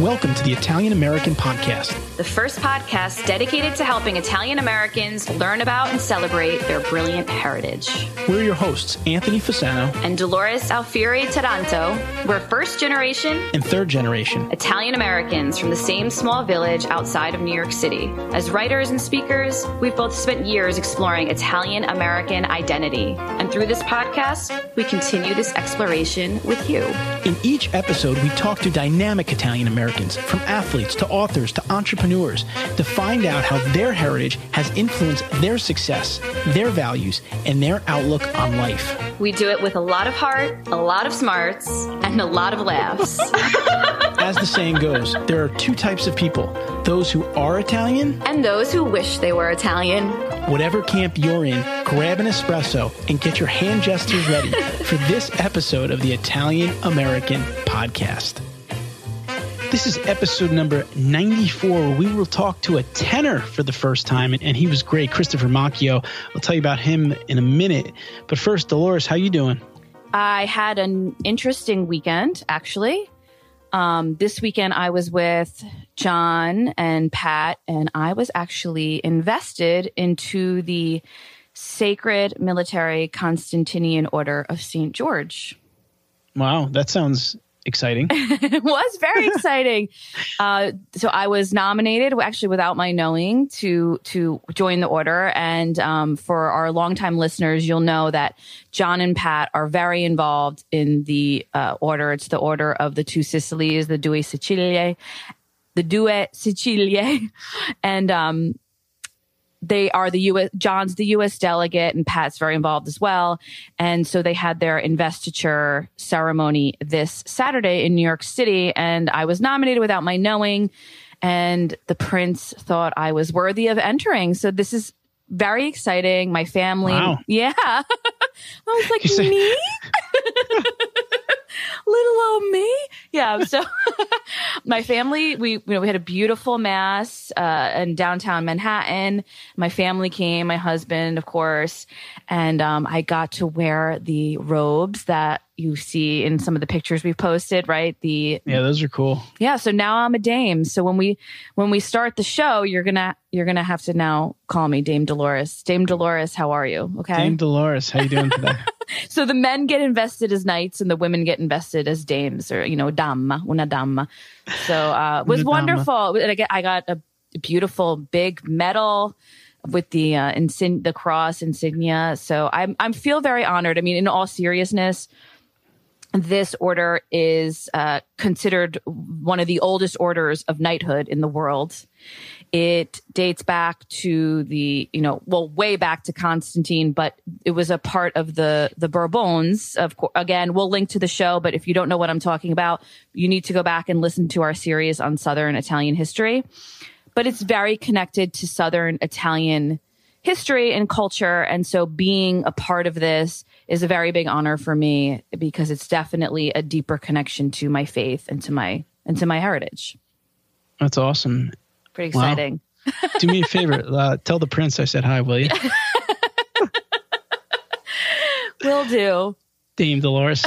Welcome to the Italian American Podcast, the first podcast dedicated to helping Italian Americans learn about and celebrate their brilliant heritage. We're your hosts, Anthony Fasano and Dolores Alfieri Taranto. We're first generation and third generation Italian Americans from the same small village outside of New York City. As writers and speakers, we've both spent years exploring Italian American identity. And through this podcast, we continue this exploration with you. In each episode, we talk to dynamic Italian Americans Americans, from athletes to authors to entrepreneurs, to find out how their heritage has influenced their success, their values, and their outlook on life. We do it with a lot of heart, a lot of smarts, and a lot of laughs. As the saying goes, there are two types of people those who are Italian and those who wish they were Italian. Whatever camp you're in, grab an espresso and get your hand gestures ready for this episode of the Italian American Podcast. This is episode number 94, where we will talk to a tenor for the first time, and, and, he was great, Christopher Macchio. I'll tell you about him in a minute. But first, Dolores, how you doing? I had an interesting weekend, actually. Um, this weekend, I was with John and Pat, and I was actually invested into the Sacred Military Constantinian Order of St. George. Wow, that sounds exciting. it was very exciting. Uh, so I was nominated, actually without my knowing, to to join the order. And um, for our longtime listeners, you'll know that John and Pat are very involved in the uh, order. It's the order of the two Sicilies, the Due Sicilie, the Due Sicilie, and um, they are the U.S. John's the U.S. delegate, and Pat's very involved as well. And so they had their investiture ceremony this Saturday in New York City, and I was nominated without my knowing. And the prince thought I was worthy of entering. So this is very exciting. My family, wow. yeah. I was like, me. little old me. Yeah. So my family, we, you know, we had a beautiful mass, uh, in downtown Manhattan. My family came, my husband, of course. And, um, I got to wear the robes that you see in some of the pictures we've posted, right? The Yeah, those are cool. Yeah, so now I'm a dame. So when we when we start the show, you're going to you're going to have to now call me Dame Dolores. Dame Dolores, how are you? Okay. Dame Dolores, how you doing today? so the men get invested as knights and the women get invested as dames or you know dama una dama so uh it was wonderful and I, get, I got a beautiful big medal with the uh insign- the cross insignia so i'm i'm feel very honored i mean in all seriousness this order is uh, considered one of the oldest orders of knighthood in the world. It dates back to the, you know, well, way back to Constantine, but it was a part of the the Bourbons. Of course, again, we'll link to the show, but if you don't know what I'm talking about, you need to go back and listen to our series on Southern Italian history. But it's very connected to Southern Italian history and culture, and so being a part of this is a very big honor for me because it's definitely a deeper connection to my faith and to my and to my heritage. That's awesome. Pretty exciting. Wow. Do me a favor. Uh, tell the prince I said hi, will you? will do. Dame Dolores.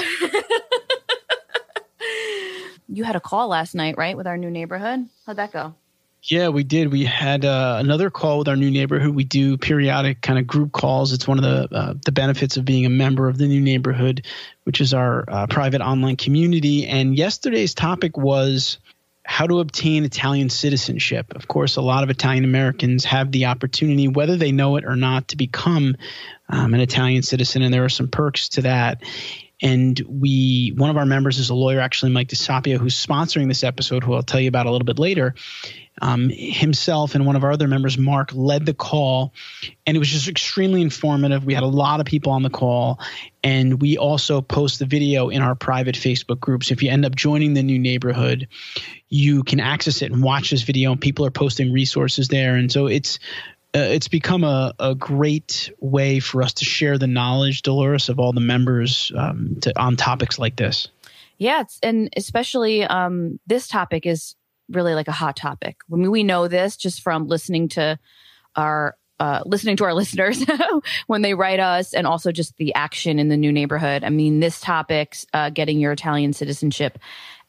you had a call last night, right, with our new neighborhood? How'd that go? Yeah, we did. We had uh, another call with our new neighborhood. We do periodic kind of group calls. It's one of the uh, the benefits of being a member of the new neighborhood, which is our uh, private online community. And yesterday's topic was how to obtain Italian citizenship. Of course, a lot of Italian Americans have the opportunity, whether they know it or not, to become um, an Italian citizen, and there are some perks to that. And we, one of our members is a lawyer, actually, Mike DeSapio, who's sponsoring this episode, who I'll tell you about a little bit later. Um, himself and one of our other members, Mark, led the call, and it was just extremely informative. We had a lot of people on the call, and we also post the video in our private Facebook groups. If you end up joining the new neighborhood, you can access it and watch this video, and people are posting resources there. And so it's uh, it's become a, a great way for us to share the knowledge, Dolores, of all the members um, to, on topics like this. Yeah, and especially um, this topic is really like a hot topic. I mean, we know this just from listening to our uh, listening to our listeners when they write us, and also just the action in the new neighborhood. I mean, this topic, uh, getting your Italian citizenship,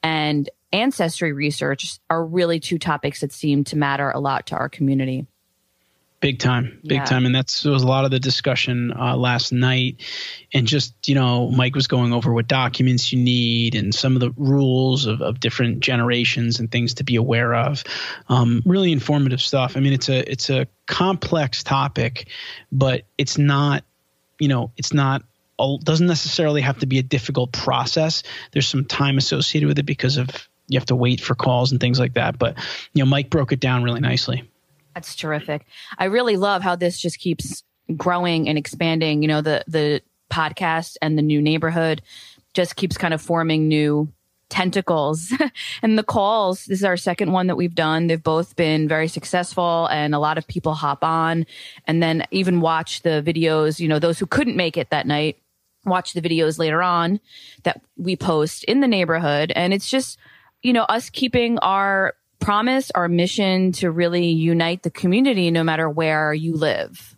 and ancestry research are really two topics that seem to matter a lot to our community. Big time, big yeah. time, and that's was a lot of the discussion uh, last night, and just you know, Mike was going over what documents you need and some of the rules of, of different generations and things to be aware of. Um, really informative stuff. I mean, it's a it's a complex topic, but it's not, you know, it's not doesn't necessarily have to be a difficult process. There's some time associated with it because of you have to wait for calls and things like that. But you know, Mike broke it down really nicely. That's terrific. I really love how this just keeps growing and expanding. You know, the the podcast and the new neighborhood just keeps kind of forming new tentacles. and the calls, this is our second one that we've done. They've both been very successful and a lot of people hop on and then even watch the videos, you know, those who couldn't make it that night, watch the videos later on that we post in the neighborhood. And it's just, you know, us keeping our promise, our mission to really unite the community no matter where you live.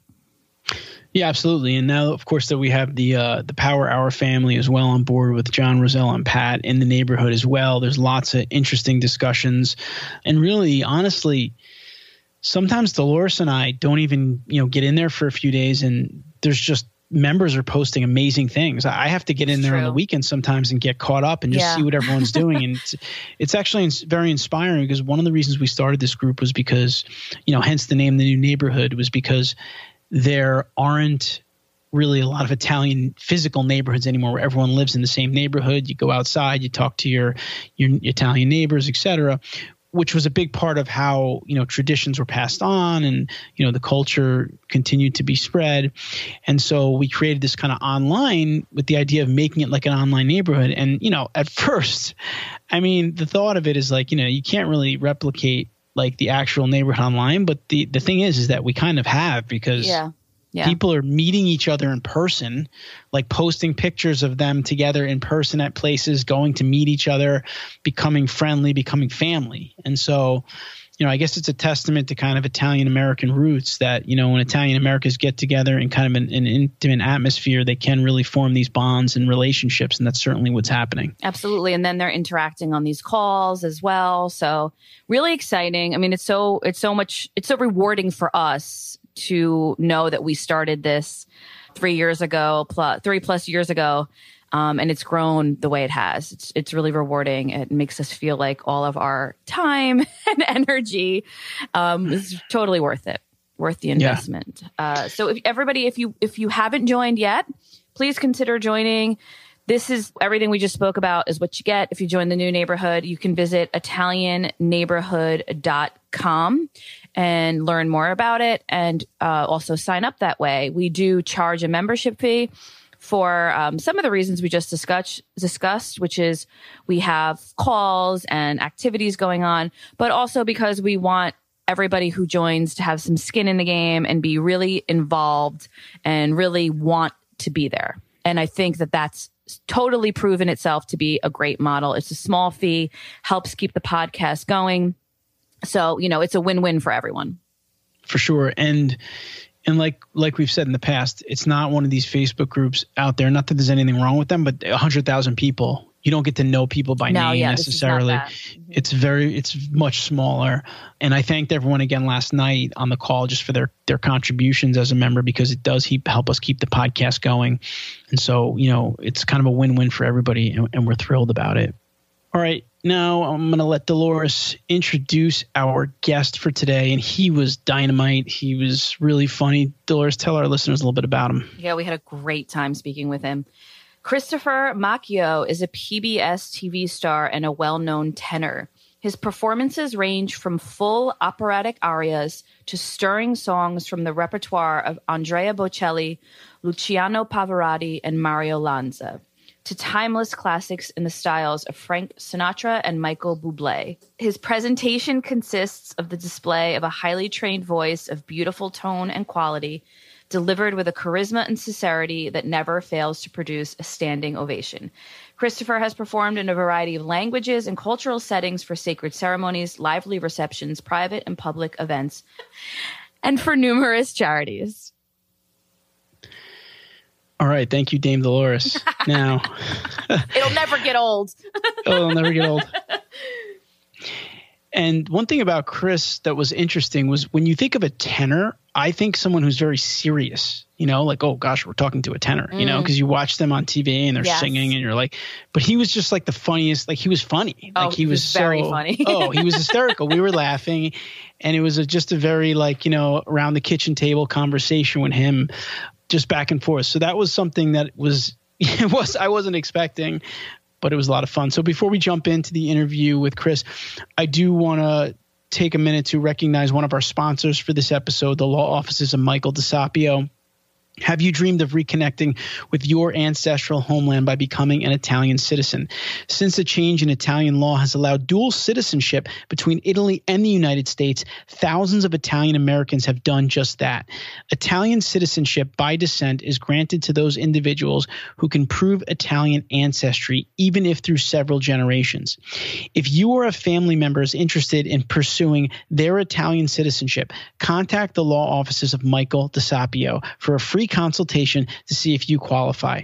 Yeah, absolutely. And now, of course, that we have the uh, the Power Hour family as well on board with John Roselle and Pat in the neighborhood as well. There's lots of interesting discussions, and really, honestly, sometimes Dolores and I don't even you know get in there for a few days, and there's just members are posting amazing things. I have to get in there true. on the weekend sometimes and get caught up and just yeah. see what everyone's doing. And it's, it's actually very inspiring because one of the reasons we started this group was because, you know, hence the name, the new neighborhood was because there aren't really a lot of Italian physical neighborhoods anymore where everyone lives in the same neighborhood. You go outside, you talk to your your Italian neighbors, etc which was a big part of how you know traditions were passed on and you know the culture continued to be spread. And so we created this kind of online with the idea of making it like an online neighborhood. And you know at first i mean the thought of it is like you know you can't really replicate like the actual neighborhood online but the the thing is is that we kind of have because yeah yeah. People are meeting each other in person, like posting pictures of them together in person at places, going to meet each other, becoming friendly, becoming family. And so, you know, I guess it's a testament to kind of Italian American roots that, you know, when Italian Americans get together in kind of an, an, intimate atmosphere, they can really form these bonds and relationships. And that's certainly what's happening. Absolutely. And then they're interacting on these calls as well. So really exciting. I mean, it's so, it's so much, it's so rewarding for us to know that we started this three years ago, plus three plus years ago. Um, and it's grown the way it has. It's, it's really rewarding. It makes us feel like all of our time and energy um, is totally worth it, worth the investment. Yeah. Uh, so, if everybody, if you if you haven't joined yet, please consider joining. This is everything we just spoke about is what you get if you join the new neighborhood. You can visit ItalianNeighborhood.com and learn more about it and uh, also sign up that way. We do charge a membership fee for um, some of the reasons we just discussed, discussed, which is we have calls and activities going on, but also because we want everybody who joins to have some skin in the game and be really involved and really want to be there. And I think that that's totally proven itself to be a great model. It's a small fee, helps keep the podcast going so, you know, it's a win-win for everyone. For sure. And and like like we've said in the past, it's not one of these Facebook groups out there. Not that there's anything wrong with them, but hundred thousand people, you don't get to know people by no, name yeah, necessarily. Mm-hmm. It's very it's much smaller. And I thanked everyone again last night on the call just for their their contributions as a member because it does he, help us keep the podcast going. And so you know it's kind of a win win for everybody, and, and we're thrilled about it. All right. Now I'm going to let Dolores introduce our guest for today. And he was dynamite. He was really funny. Dolores, tell our listeners a little bit about him. Yeah, we had a great time speaking with him. Christopher Macchio is a PBS TV star and a well known tenor. His performances range from full operatic arias to stirring songs from the repertoire of Andrea Bocelli, Luciano Pavarotti, and Mario Lanza to timeless classics in the styles of Frank Sinatra and Michael Bublé. His presentation consists of the display of a highly trained voice of beautiful tone and quality, delivered with a charisma and sincerity that never fails to produce a standing ovation. Christopher has performed in a variety of languages and cultural settings for sacred ceremonies, lively receptions, private and public events, and for numerous charities. All right, thank you, Dame Dolores. Now, it'll never get old. oh, it'll never get old. And one thing about Chris that was interesting was when you think of a tenor, I think someone who's very serious. You know, like oh gosh, we're talking to a tenor. You know, because mm. you watch them on TV and they're yes. singing, and you're like, but he was just like the funniest. Like he was funny. Oh, like he, was so, very funny. oh, he was hysterical. we were laughing, and it was a, just a very like you know around the kitchen table conversation with him just back and forth. So that was something that was it was I wasn't expecting, but it was a lot of fun. So before we jump into the interview with Chris, I do want to take a minute to recognize one of our sponsors for this episode, the law offices of Michael DeSapio. Have you dreamed of reconnecting with your ancestral homeland by becoming an Italian citizen? Since the change in Italian law has allowed dual citizenship between Italy and the United States, thousands of Italian Americans have done just that. Italian citizenship by descent is granted to those individuals who can prove Italian ancestry, even if through several generations. If you or a family member is interested in pursuing their Italian citizenship, contact the law offices of Michael DeSapio for a free free consultation to see if you qualify.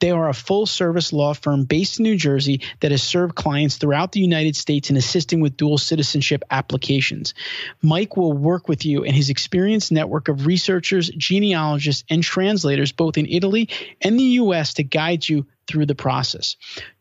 They are a full service law firm based in New Jersey that has served clients throughout the United States in assisting with dual citizenship applications. Mike will work with you and his experienced network of researchers, genealogists, and translators both in Italy and the U.S. to guide you through the process.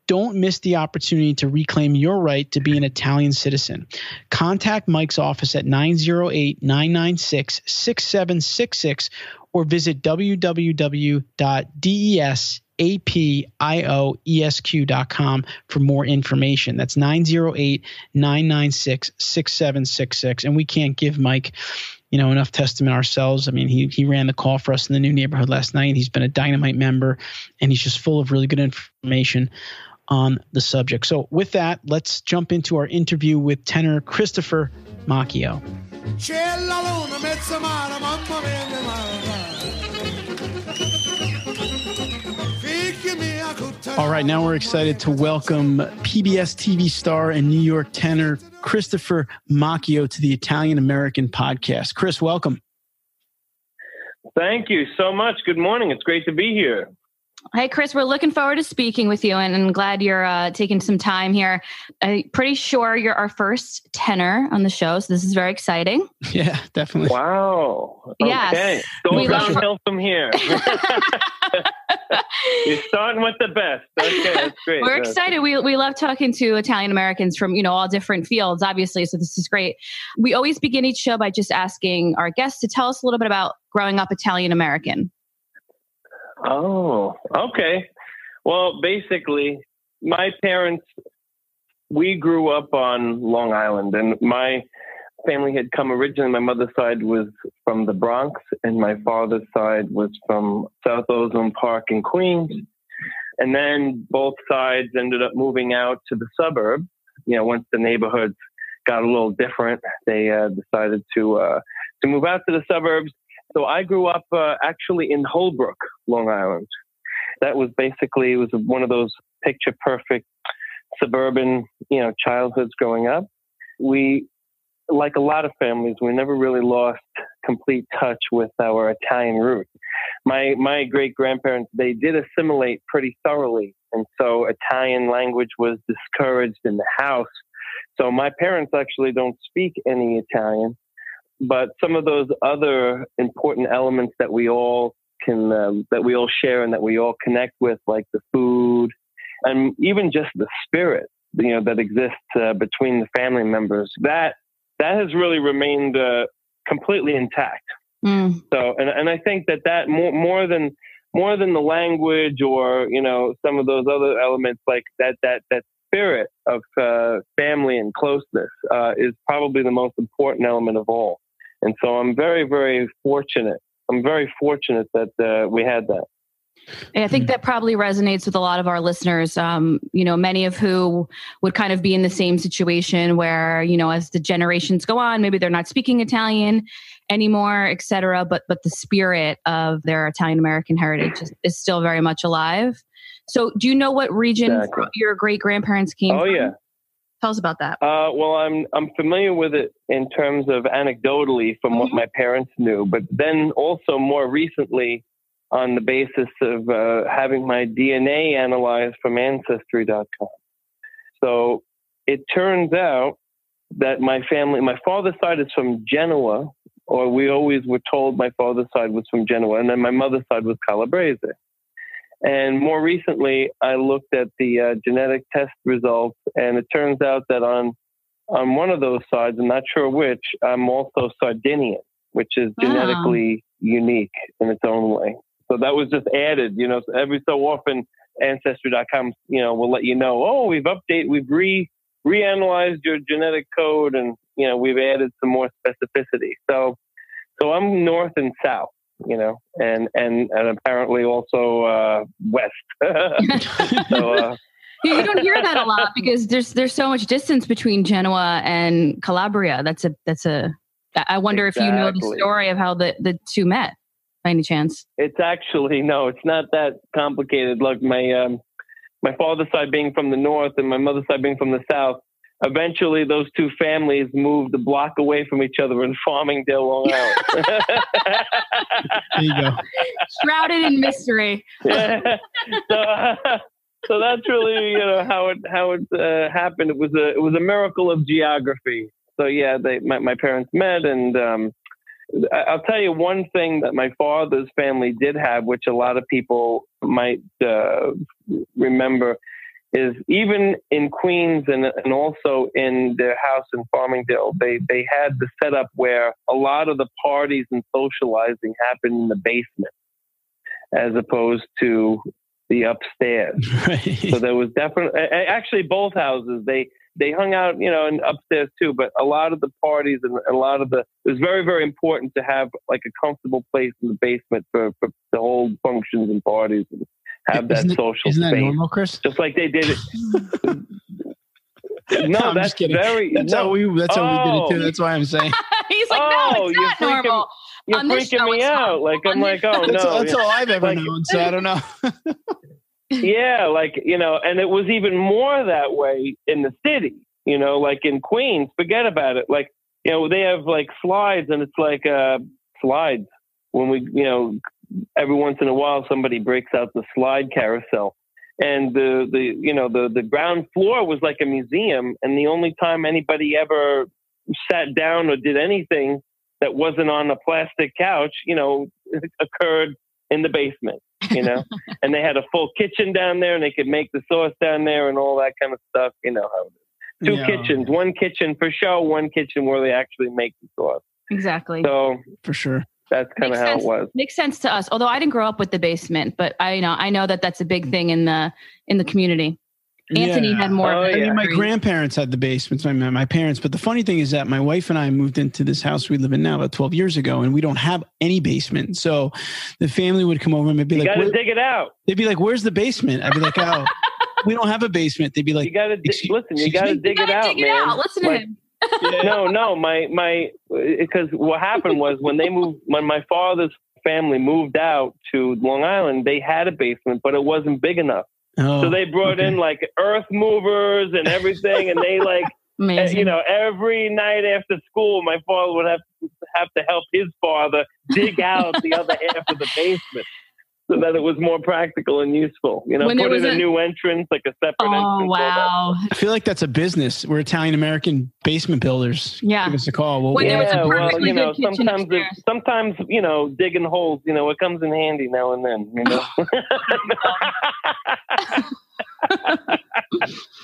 Don't miss the opportunity to reclaim your right to be an Italian citizen. Contact Mike's office at 908 996 6766 or visit www.desapioesq.com for more information. That's 908 996 6766. And we can't give Mike you know enough testament ourselves. I mean, he he ran the call for us in the new neighborhood last night. He's been a dynamite member, and he's just full of really good information on the subject. So, with that, let's jump into our interview with tenor Christopher Macchio. All right, now we're excited to welcome PBS TV star and New York tenor Christopher Macchio to the Italian American podcast. Chris, welcome. Thank you so much. Good morning. It's great to be here. Hey, Chris, we're looking forward to speaking with you and I'm glad you're uh, taking some time here. I'm pretty sure you're our first tenor on the show, so this is very exciting. Yeah, definitely. Wow. Okay. Yes. Go downhill from here. you're starting with the best. Okay, that's great. We're excited. We, we love talking to Italian Americans from, you know, all different fields, obviously, so this is great. We always begin each show by just asking our guests to tell us a little bit about growing up Italian American. Oh, okay. Well, basically, my parents, we grew up on Long Island, and my family had come originally. My mother's side was from the Bronx, and my father's side was from South Ozone Park in Queens. And then both sides ended up moving out to the suburbs. You know, once the neighborhoods got a little different, they uh, decided to uh, to move out to the suburbs. So I grew up uh, actually in Holbrook, Long Island. That was basically it was one of those picture perfect suburban, you know, childhoods growing up. We, like a lot of families, we never really lost complete touch with our Italian roots. My my great grandparents they did assimilate pretty thoroughly, and so Italian language was discouraged in the house. So my parents actually don't speak any Italian but some of those other important elements that we all can um, that we all share and that we all connect with, like the food and even just the spirit, you know, that exists uh, between the family members. That that has really remained uh, completely intact. Mm. So, and and I think that that more more than more than the language or you know some of those other elements like that that that spirit of uh, family and closeness uh, is probably the most important element of all. And so I'm very, very fortunate. I'm very fortunate that uh, we had that. I think that probably resonates with a lot of our listeners. Um, you know, many of who would kind of be in the same situation where, you know, as the generations go on, maybe they're not speaking Italian anymore, et cetera, but but the spirit of their Italian American heritage is, is, still very much alive. So, do you know what region exactly. your great grandparents came oh, from? yeah. Tell us about that. Uh, well, I'm I'm familiar with it in terms of anecdotally from mm-hmm. what my parents knew, but then also more recently on the basis of uh, having my DNA analyzed from Ancestry.com. So it turns out that my family, my father's side is from Genoa, or we always were told my father's side was from Genoa, and then my mother's side was Calabrese. And more recently, I looked at the uh, genetic test results, and it turns out that on on one of those sides, I'm not sure which, I'm also Sardinian, which is genetically unique in its own way. So that was just added. You know, every so often, Ancestry.com, you know, will let you know, oh, we've updated, we've re reanalyzed your genetic code, and you know, we've added some more specificity. So, so I'm north and south you know, and and and apparently also uh, west. so, uh, you don't hear that a lot because there's there's so much distance between Genoa and Calabria. That's a that's a. I wonder exactly. if you know the story of how the the two met by any chance. It's actually no, it's not that complicated. Look, my um, my father's side being from the north and my mother's side being from the south eventually those two families moved a block away from each other in Farmingdale, Long Island. there you go. Shrouded in mystery. yeah. So, uh, so that's really you know how it how it uh, happened. It was a it was a miracle of geography. So yeah, they my, my parents met, and um, I'll tell you one thing that my father's family did have, which a lot of people might uh, remember is even in Queens and, and also in their house in Farmingdale, they, they had the setup where a lot of the parties and socializing happened in the basement as opposed to the upstairs. Right. So there was definitely, actually both houses, they, they hung out, you know, and upstairs too, but a lot of the parties and a lot of the, it was very, very important to have like a comfortable place in the basement for, for the whole functions and parties and have that isn't social isn't space. that normal, Chris? Just like they did it. no, no that's very. That's no. how we. That's oh. how we did it too. That's why I'm saying. He's like, oh, no, it's not you're normal. Freaking, you're freaking me out. Like I'm like, oh that's no. All, that's all I've ever like, known. So I don't know. yeah, like you know, and it was even more that way in the city. You know, like in Queens. Forget about it. Like you know, they have like slides, and it's like uh slides when we you know every once in a while somebody breaks out the slide carousel. And the the you know the the ground floor was like a museum. And the only time anybody ever sat down or did anything that wasn't on a plastic couch you know occurred in the basement you know? And they had a full kitchen down there and they could make the sauce down there and all that kind of stuff you know how two yeah. kitchens one kitchen for show one kitchen where they actually make the sauce. Exactly. So for sure that's kind of how sense. it was. Makes sense to us. Although I didn't grow up with the basement, but I know I know that that's a big thing in the in the community. Anthony yeah. had more. Oh, I mean, my grandparents had the basements. My my parents, but the funny thing is that my wife and I moved into this house we live in now about twelve years ago, and we don't have any basement. So the family would come over and they'd be you like, "Got to dig it out." They'd be like, "Where's the basement?" I'd be like, "Oh." we don't have a basement. They'd be like, "You got to di- listen. You got to dig, it, out, dig man. Out. Listen like, to him no, no, my my because what happened was when they moved when my father's family moved out to Long Island, they had a basement, but it wasn't big enough. Oh, so they brought okay. in like earth movers and everything, and they like eh, Amazing. you know every night after school, my father would have have to help his father dig out the other half of the basement so that it was more practical and useful. You know, when put in a, a, new entrance, like a separate oh, entrance. wow. I feel like that's a business. We're Italian American basement builders. Yeah. Give us a call. We'll, when yeah, well, you know, sometimes, it, sometimes, you know, digging holes, you know, it comes in handy now and then, you know.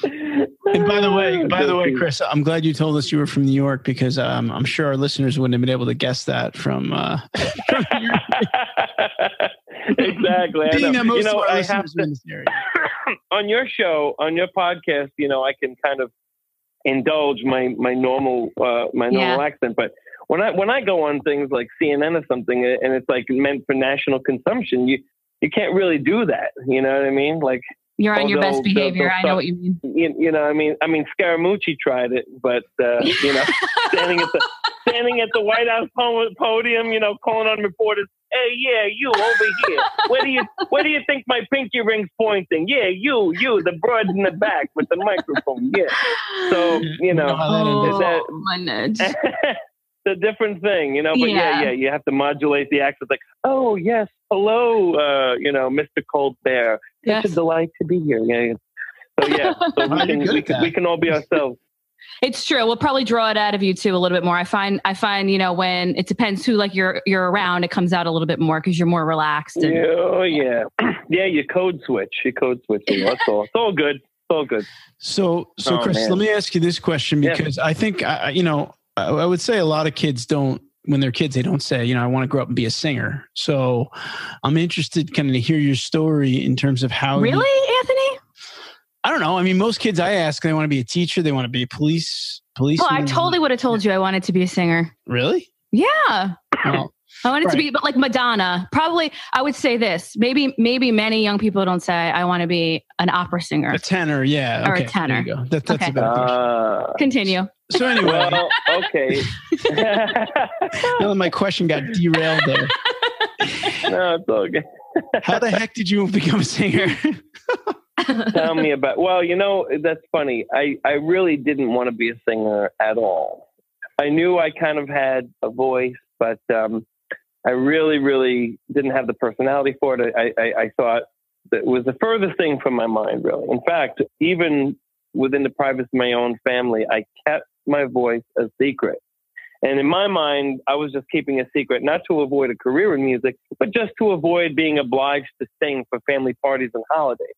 and by the way, by the way, Chris, I'm glad you told us you were from New York because um, I'm sure our listeners wouldn't have been able to guess that from. Uh, from exactly. I know. most you know, I have are in this area. on your show, on your podcast, you know, I can kind of indulge my my normal uh, my normal accent, but when I when I go on things like CNN or something, and it's like meant for national consumption, you you can't really do that. You know what I mean? Like You're on your best behavior. I know start- what you mean. you, you know, I mean, I mean, Scaramucci tried it, but uh, you know, standing at the standing at the White House podium, you know, calling on reporters. Hey, yeah, you over here. Where do you where do you think my pinky ring's pointing? Yeah, you, you, the broad in the back with the microphone. Yeah. So you know, how that is that- Oh, my nudge. it's a different thing, you know. But yeah. Yeah. yeah, you have to modulate the accent. Like, oh yes, hello, uh, you know, Mr. Colbert. Yes. It's a delight to be here. Yeah. yeah. So yeah, so Oh, we can we can, we can all be ourselves. It's true. We'll probably draw it out of you too a little bit more. I find I find, you know, when it depends who like you're you're around, it comes out a little bit more because you're more relaxed. And, oh yeah, yeah. You code switch. You code switch. You know, That's all. It's all good. It's all good. So, so Oh, Chris, man. let me ask you this question Yeah. because I think I, I- you know I, I would say a lot of kids don't when they're kids they don't say you know I want to grow up and be a singer. So, I'm interested kind of to hear your story in terms of how. you- Really, Anthony? I don't know. I mean, most kids I ask they want to be a teacher, they want to be a police police. Well, I totally would have told you I wanted to be a singer. really. Yeah. Well, I wanted to be, but like Madonna. Probably, I would say this. Maybe, maybe many young people don't say I want to be an opera singer. a tenor, yeah, Or a tenor. There you go. That, that's Okay. a better. Uh, Continue. So anyway, well, okay. now that my question got derailed there. no, it's all good. How the heck did you become a singer? Tell me about. Well, you know that's funny. I I really didn't want to be a singer at all. I knew I kind of had a voice, but um, I really, really didn't have the personality for it. I, I, I thought that it was the furthest thing from my mind, really. In fact, even within the privacy of my own family, I kept my voice a secret. And in my mind, I was just keeping a secret, not to avoid a career in music, but just to avoid being obliged to sing for family parties and holidays.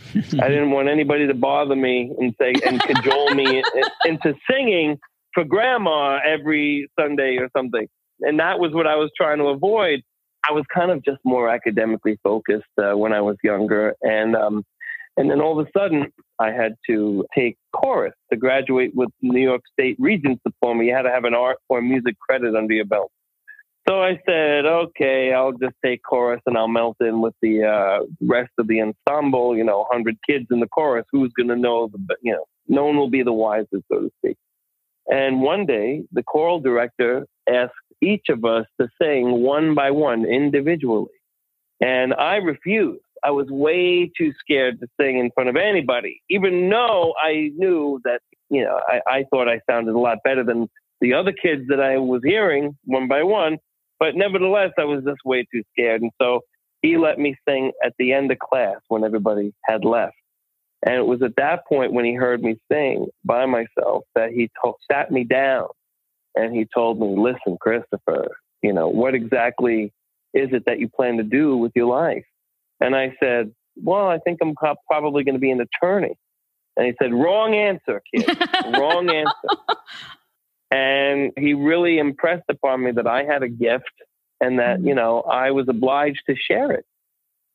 I didn't want anybody to bother me and say and cajole me into singing for grandma every Sunday or something. And that was what I was trying to avoid. I was kind of just more academically focused uh, when I was younger, and um, and then all of a sudden I had to take chorus to graduate with New York State Regents diploma. You had to have an art or music credit under your belt. So I said, okay, I'll just take chorus and I'll melt in with the uh, rest of the ensemble. You know, 100 kids in the chorus. Who's going to know the, you know, no one will be the wisest, so to speak. And one day, the choral director asked each of us to sing one by one individually. And I refused. I was way too scared to sing in front of anybody, even though I knew that, you know, I, I thought I sounded a lot better than the other kids that I was hearing one by one. But nevertheless, I was just way too scared. And so he let me sing at the end of class when everybody had left. And it was at that point when he heard me sing by myself that he to- sat me down and he told me, listen, Christopher, you know, what exactly is it that you plan to do with your life? And I said, well, I think I'm pro- probably going to be an attorney. And he said, wrong answer, kid. wrong answer. And he really impressed upon me that I had a gift and that, mm-hmm. you know, I was obliged to share it.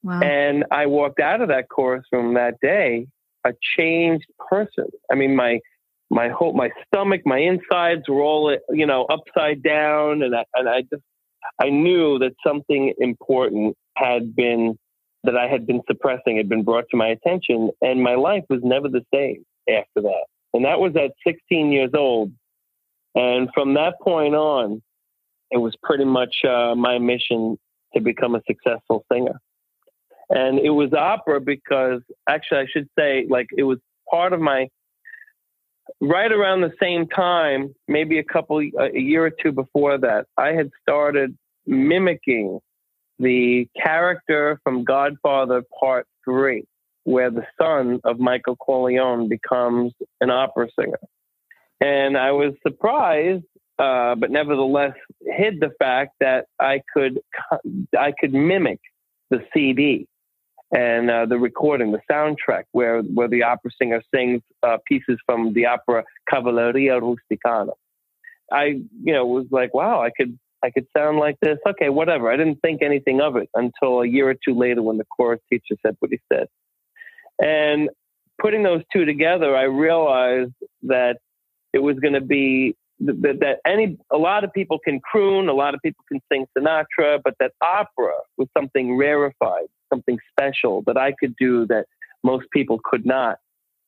Wow. And I walked out of that course from that day a changed person. I mean, my my whole my stomach, my insides were all you know upside down, and I, and I just I knew that something important had been that I had been suppressing had been brought to my attention, and my life was never the same after that. And that was at 16 years old. And from that point on, it was pretty much uh, my mission to become a successful singer. And it was opera because actually, I should say, like, it was part of my right around the same time, maybe a couple, a year or two before that, I had started mimicking the character from Godfather Part Three, where the son of Michael Corleone becomes an opera singer. And I was surprised, uh, but nevertheless hid the fact that I could I could mimic the CD and uh, the recording, the soundtrack, where where the opera singer sings uh, pieces from the opera Cavalleria Rusticana. I, you know, was like, wow, I could I could sound like this. Okay, whatever. I didn't think anything of it until a year or two later when the chorus teacher said what he said. And putting those two together, I realized that it was going to be that, that any a lot of people can croon, a lot of people can sing Sinatra, but that opera was something rarefied, something special that I could do that most people could not.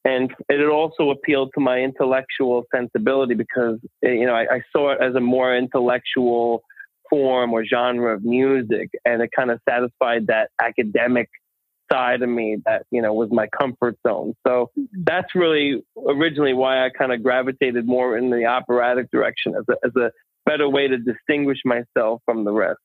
And it also appealed to my intellectual sensibility because eh, you know I, I saw it as a more intellectual form or genre of music, and it kind of satisfied that academic side of me that you know was my comfort zone. So mm-hmm. that's really originally why I kind of gravitated more in the operatic direction as a, as a better way to distinguish myself from the rest.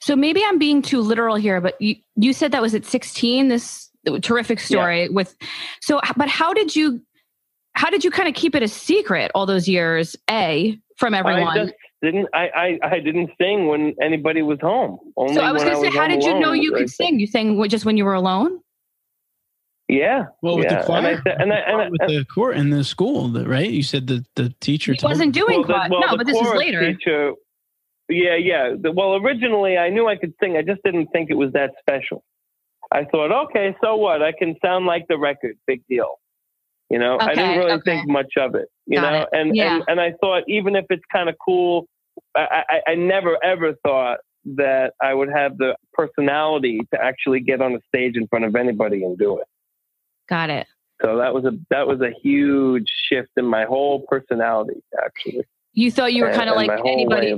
So maybe I'm being too literal here, but you you said that was at 16. This terrific story yeah. with so but how did you how did you kind of keep it a secret all those years a from everyone I just didn't I, I, I didn't sing when anybody was home. Only so I was going to say, how did you know you could sing? You sang just when you were alone? Yeah. Well, with yeah. the choir, and I, and I, and I, with the court in the school, right? You said the the teacher he wasn't doing well, well, no, but this is later. Teacher, yeah, yeah. Well, originally I knew I could sing. I just didn't think it was that special. I thought, okay, so what? I can sound like the record. Big deal. You know, okay, I didn't really okay. think much of it. You Got know, it. and, yeah. and and I thought even if it's kind of cool, I, I, I never ever thought that I would have the personality to actually get on a stage in front of anybody and do it. Got it. So that was a that was a huge shift in my whole personality. Actually, you thought you were kind of like anybody.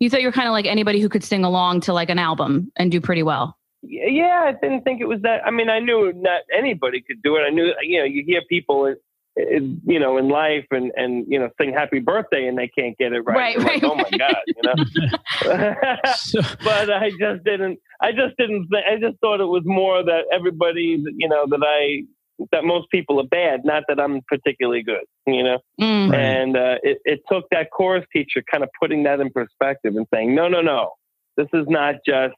You thought you were kind of like anybody who could sing along to like an album and do pretty well yeah, I didn't think it was that. I mean, I knew not anybody could do it. I knew, you know, you hear people, you know, in life and and you know, sing Happy Birthday and they can't get it right. Right, right. Like, oh my God, you know. but I just didn't. I just didn't. I just thought it was more that everybody, you know, that I that most people are bad, not that I'm particularly good, you know. Mm. And uh, it, it took that chorus teacher kind of putting that in perspective and saying, no, no, no, this is not just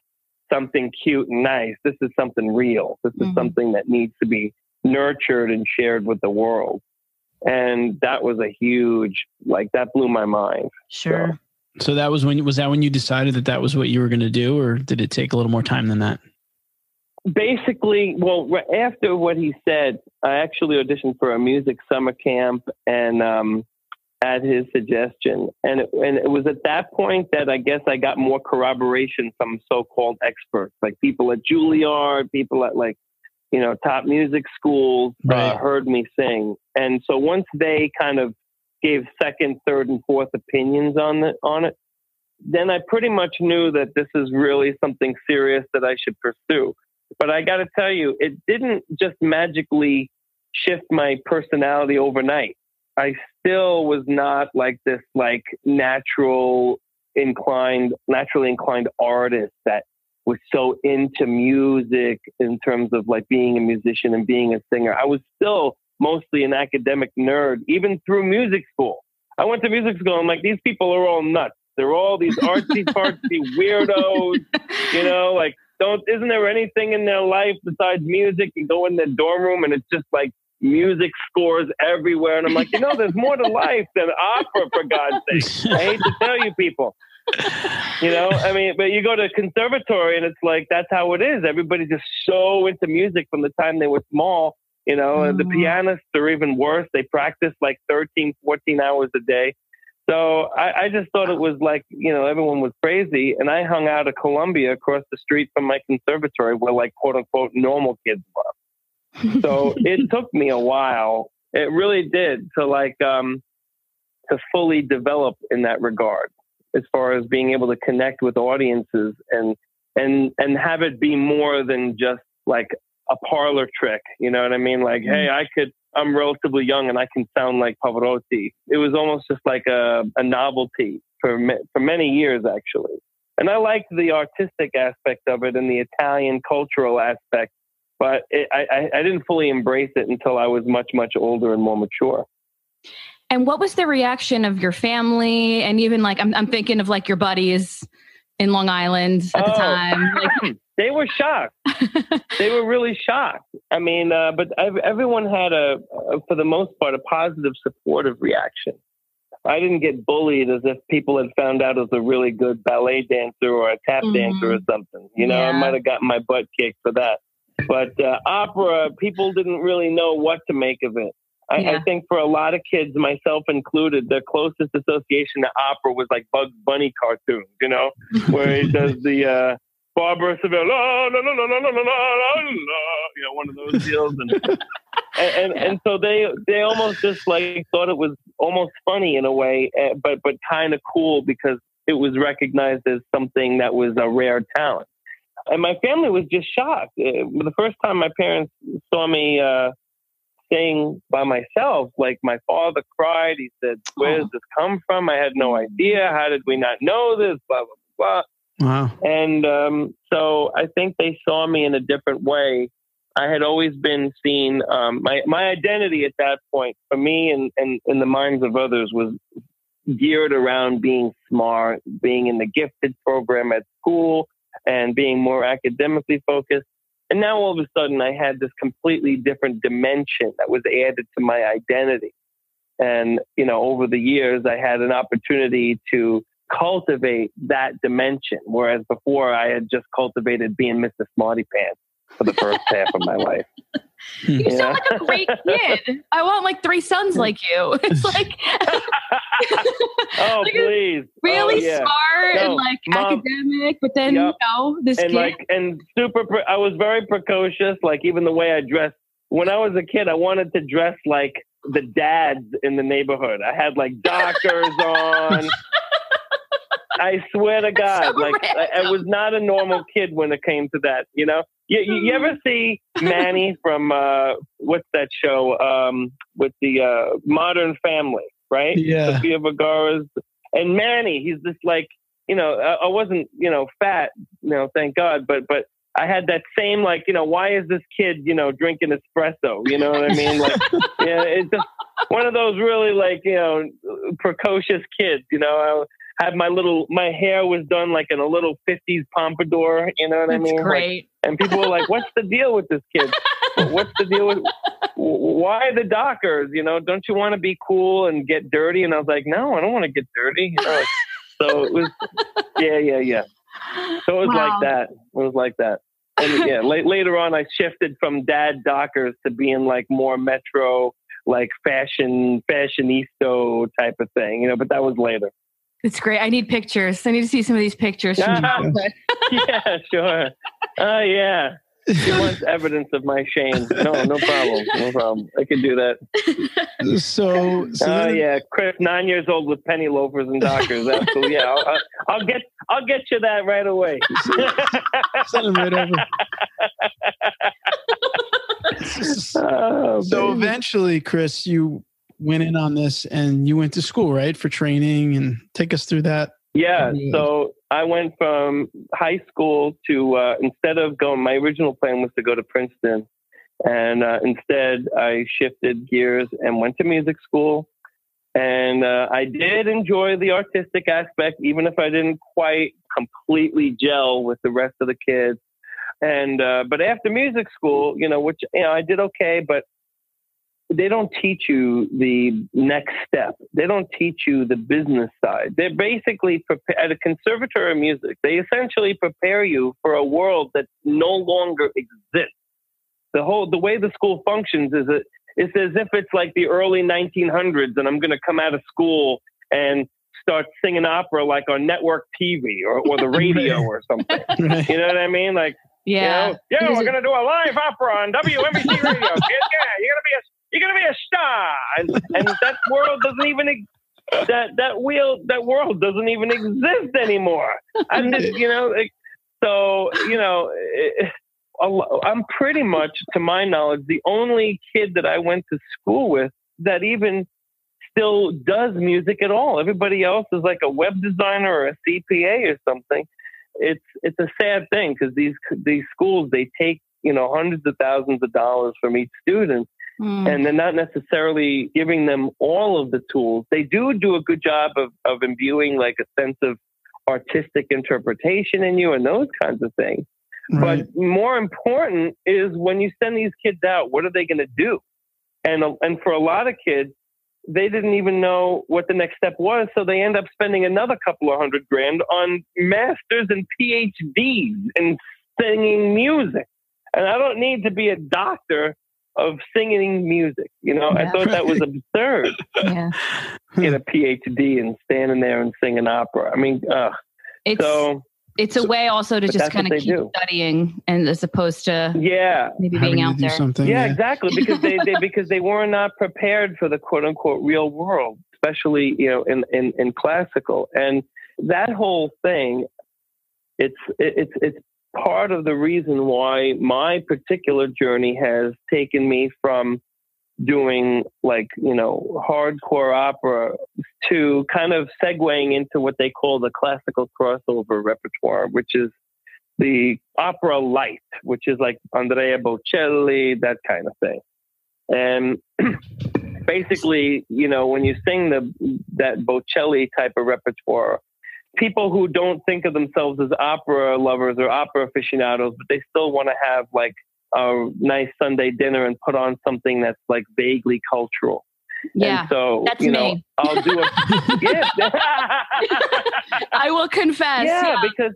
something cute and nice. This is something real. This is mm-hmm. something that needs to be nurtured and shared with the world. And that was a huge, like, that blew my mind. Sure. So, so that was when, was that when you decided that that was what you were going to do, or did it take a little more time than that? Basically, well, after what he said, I actually auditioned for a music summer camp and, um, at his suggestion. And it, and it was at that point that I guess I got more corroboration from so-called experts, like people at Juilliard, people at like, you know, top music schools right. uh, heard me sing. And so once they kind of gave second, third, and fourth opinions on the, on it, then I pretty much knew that this is really something serious that I should pursue. But I got to tell you, it didn't just magically shift my personality overnight. I still was not like this like natural inclined, naturally inclined artist that was so into music in terms of like being a musician and being a singer. I was still mostly an academic nerd, even through music school. I went to music school. I'm like, these people are all nuts. They're all these artsy fartsy weirdos, you know, like don't isn't there anything in their life besides music? You go in their dorm room and it's just like music scores everywhere. And I'm like, you know, there's more to life than opera, for God's sake. I hate to tell you people. You know, I mean, but you go to a conservatory and it's like, that's how it is. Everybody's just so into music from the time they were small. You know, mm. the pianists are even worse. They practice like 13, 14 hours a day. So I, I just thought it was like, you know, everyone was crazy. And I hung out at Columbia across the street from my conservatory where like quote unquote normal kids were so it took me a while. It really did to like um, to fully develop in that regard, as far as being able to connect with audiences and and and have it be more than just like a parlor trick. You know what I mean? Like, mm-hmm. hey, I could. I'm relatively young and I can sound like Pavarotti. It was almost just like a, a novelty for for many years actually. And I liked the artistic aspect of it and the Italian cultural aspect but it, I, I didn't fully embrace it until I was much, much older and more mature. And what was the reaction of your family? And even like, I'm, I'm thinking of like your buddies in Long Island at oh, the time. Like, they were shocked. they were really shocked. I mean, uh, but everyone had a, a, for the most part, a positive, supportive reaction. I didn't get bullied as if people had found out I was a really good ballet dancer or a tap Mhm. dancer or something. You know, I might have gotten my butt kicked for that. But uh, opera, people didn't really know what to make of it. I, I think for a lot of kids, myself included, the closest association to opera was like Bugs Bunny cartoons, you know, where he does the uh, Barbara Seville, la, la, la, la, la, la, la, la, la, you know, one of those deals. And, and, and, and so they, they almost just like thought it was almost funny in a way, uh, but, but kind of cool because it was recognized as something that was a rare talent. And my family was just shocked. Uh, the first time my parents saw me uh, sing by myself, like my father cried. He said, Where does this come from? I had no idea. How did we not know this? Blah, blah, blah. Wow. And um, so I think they saw me in a different way. I had always been seen, um, my, my identity at that point, for me and, and in the minds of others, was geared around being smart, being in the gifted program at school, and being more academically focused. And now all of a sudden, I had this completely different dimension that was added to my identity. And, you know, over the years, I had an opportunity to cultivate that dimension, whereas before I had just cultivated being Mr. Smarty Pants for the first half of my life. Hmm. You Yeah. sound like a great kid. I want like three sons like you. It's like oh, Like, please. Oh, really oh, yeah. smart and like Mom. academic, but then Yep. you know this and kid. like and super pre- i was very precocious like even the way i dressed when i was a kid i wanted to dress like the dads in the neighborhood i had like doctors on i swear to god so like I, I was not a normal kid when it came to that you know you, you, ever see manny from uh what's that show um with the uh modern family right Yeah. Sofia Vergara's and Manny. He's just like, you know, I, I wasn't, you know, fat, you know, thank God, but but I had that same like, you know, why is this kid, you know, drinking espresso? You know what I mean? Like, yeah, it's just one of those really like, you know, precocious kids. You know, I had my little, my hair was done like in a little '50s pompadour. You know what I That's mean? Like, great. and people were like, "What's the deal with this kid? What's the deal with why the Dockers? You know, don't you want to be cool and get dirty?" And I was like, "No, I don't want to get dirty." You know, so it was, yeah, yeah, yeah. So it was Wow. like that. It was like that. And yeah, la- later on, I shifted from dad Dockers to being like more metro, like fashion, fashionista type of thing. You know, but that was later. It's great. I need pictures. I need to see some of these pictures. From Yeah. childhood. yeah, sure. Oh, yeah. She wants evidence of my shame. No, no problem. No problem. I can do that. So, so Oh then- yeah, Chris, nine years old with penny loafers and Dockers. Absolutely. Yeah, I'll, I'll, I'll get I'll get you that right away. send them right over. Oh, So eventually, Chris, you went in on this and you went to school, right, for training and take us through that. yeah, so I went from high school to uh, instead of going, my original plan was to go to Princeton, and uh, instead I shifted gears and went to music school. And uh, I did enjoy the artistic aspect, even if I didn't quite completely gel with the rest of the kids. And uh, but after music school, you know, which you know I did okay, but they don't teach you the next step. They don't teach you the business side. They're basically prepa- at a conservatory of music. They essentially prepare you for a world that no longer exists. The whole the way the school functions is it it's as if it's like the early 1900s, and I'm going to come out of school and start singing opera like on network TV or, or the radio or something. You know what I mean? Like Yeah. you know, yeah, we're gonna do a live opera on WNBC radio. kid. Yeah, you're gonna be a you're gonna be a star, and and that world doesn't even that that wheel that world doesn't even exist anymore. I just you know, like, so you know. Eh, it, I'm pretty much, to my knowledge, the only kid that I went to school with that even still does music at all. Everybody else is like a web designer or a CPA or something it's it's a sad thing because these these schools they take you know hundreds of thousands of dollars from each student Mm. and they're not necessarily giving them all of the tools they do do a good job of of imbuing like a sense of artistic interpretation in you and those kinds of things Right. but more important is when you send these kids out what are they going to do and and for a lot of kids they didn't even know what the next step was. So they end up spending another couple of hundred grand on masters and PhDs in singing music. And I don't need to be a doctor of singing music. You know, yeah. I thought that was absurd. yeah. Get a PhD and standing there and singing opera. I mean, uh, it's, so it's a so, way also to just kind of keep do. studying and as opposed to yeah maybe being out there. Something, yeah, yeah, exactly because they, they because they were not prepared for the quote unquote real world, especially you know in in, in classical and that whole thing. It's it's it's part of the reason why my particular journey has taken me from doing like you know hardcore opera to kind of segueing into what they call the classical crossover repertoire which is the opera light which is like andrea bocelli that kind of thing. And basically you know when you sing the that bocelli type of repertoire people who don't think of themselves as opera lovers or opera aficionados but they still want to have like a nice Sunday dinner and put on something that's like vaguely cultural. Yeah. And so, that's you know, me. I'll do a, yeah. I will confess. Yeah, yeah. because,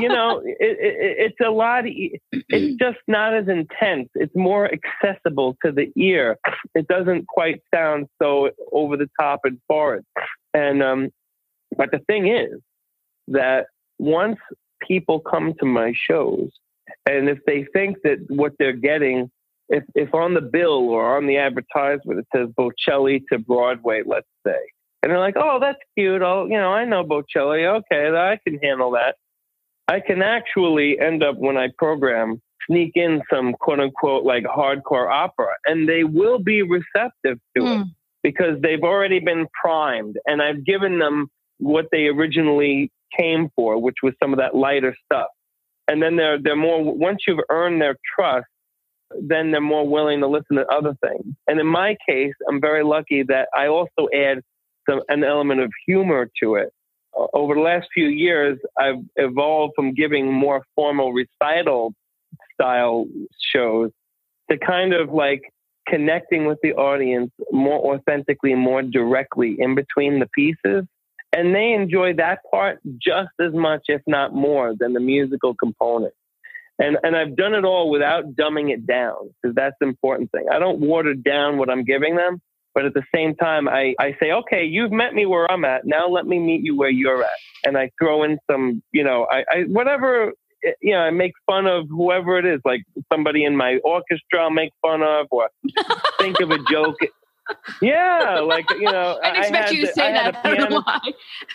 you know, it, it, it's a lot, it's just not as intense. It's more accessible to the ear. It doesn't quite sound so over the top and foreign. And, um, but the thing is that once people come to my shows, and if they think that what they're getting, if, if on the bill or on the advertisement it says Bocelli to Broadway, let's say, and they're like, oh, that's cute. I'll, you know, I know Bocelli. Okay, I can handle that. I can actually end up when I program sneak in some quote unquote like hardcore opera and they will be receptive to mm. it hmm. because they've already been primed and I've given them what they originally came for, which was some of that lighter stuff. And then they're they're more once you've earned their trust then they're more willing to listen to other things. And in my case i'm very lucky that i also add some an element of humor to it. Over the last few years i've evolved from giving more formal recital style shows to kind of like connecting with the audience more authentically more directly in between the pieces and they enjoy that part just as much, if not more, than the musical component. And and I've done it all without dumbing it down because that's the important thing. I don't water down what I'm giving them, but at the same time, I, I say, okay, you've met me where I'm at. Now let me meet you where you're at. And I throw in some, you know, I, I whatever, eh, you know, I make fun of whoever it is, like somebody in my orchestra I'll make fun of, or think of a joke yeah, like you know, I didn't expect you to say that. I don't know why.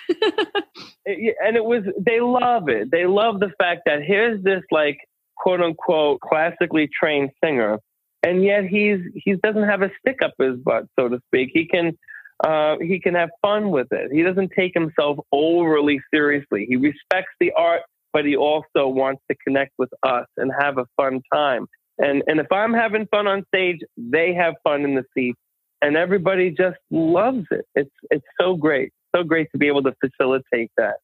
and it was they love it. They love the fact that here's this like quote unquote classically trained singer, and yet he's he doesn't have a stick up his butt, so to speak. He can uh, he can have fun with it. He doesn't take himself overly seriously. He respects the art, but he also wants to connect with us and have a fun time. And and if I'm having fun on stage, they have fun in the seats and everybody just loves it. It's it's so great, so great to be able to facilitate that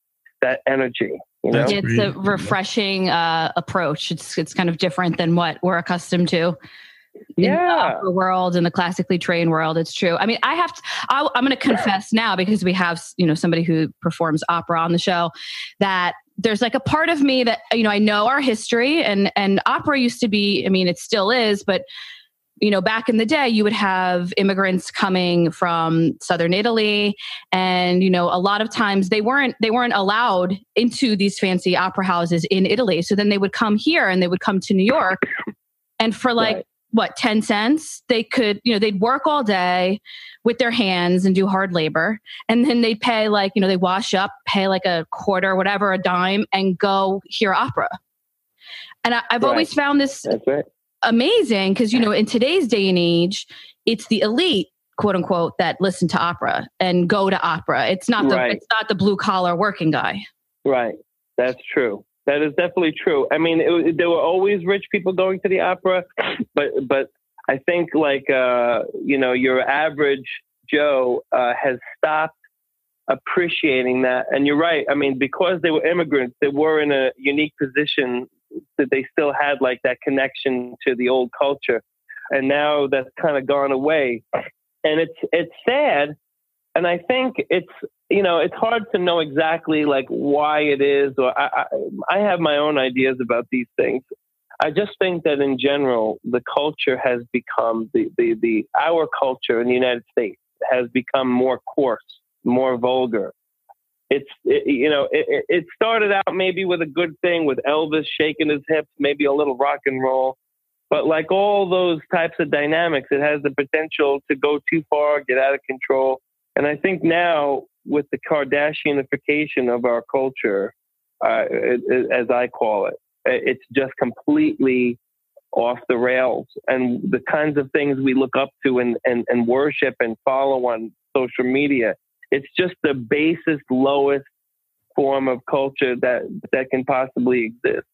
that energy. You know? It's a refreshing uh, approach. It's it's kind of different than what we're accustomed to. Yeah, the world and the classically trained world. It's true. I mean, I have to. I, I'm going to confess now because we have you know somebody who performs opera on the show that there's like a part of me that you know I know our history and and opera used to be. I mean, it still is, but you know, back in the day, you would have immigrants coming from southern Italy, and you know, a lot of times they weren't they weren't allowed into these fancy opera houses in Italy. So then they would come here, and they would come to New York, and for like right. what ten cents, they could you know they'd work all day with their hands and do hard labor, and then they'd pay like you know they wash up, pay like a quarter, whatever, a dime, and go hear opera. And I, have right. always found this right amazing because you know in today's day and age it's the elite quote unquote that listen to opera and go to opera. It's not the right. it's not the blue collar working guy. Right. That's true. That is definitely true. I mean it, there were always rich people going to the opera but but i think like uh you know your average joe uh, has stopped appreciating that. And you're right. I mean because they were immigrants they were in a unique position that they still had like that connection to the old culture. And now that's kind of gone away. and it's it's sad, and I think it's you know it's hard to know exactly like why it is, or I I, I have my own ideas about these things. I just think that in general, the culture has become the, the, the our culture in the United States has become more coarse, more vulgar. It's it, you know it, it started out maybe with a good thing with Elvis shaking his hips, maybe a little rock and roll, but like all those types of dynamics, it has the potential to go too far, get out of control. And I think now with the Kardashianification of our culture, uh, it, as I call it, it's just completely off the rails. And the kinds of things we look up to and, and, and worship and follow on social media, it's just the basest, lowest form of culture that, that can possibly exist.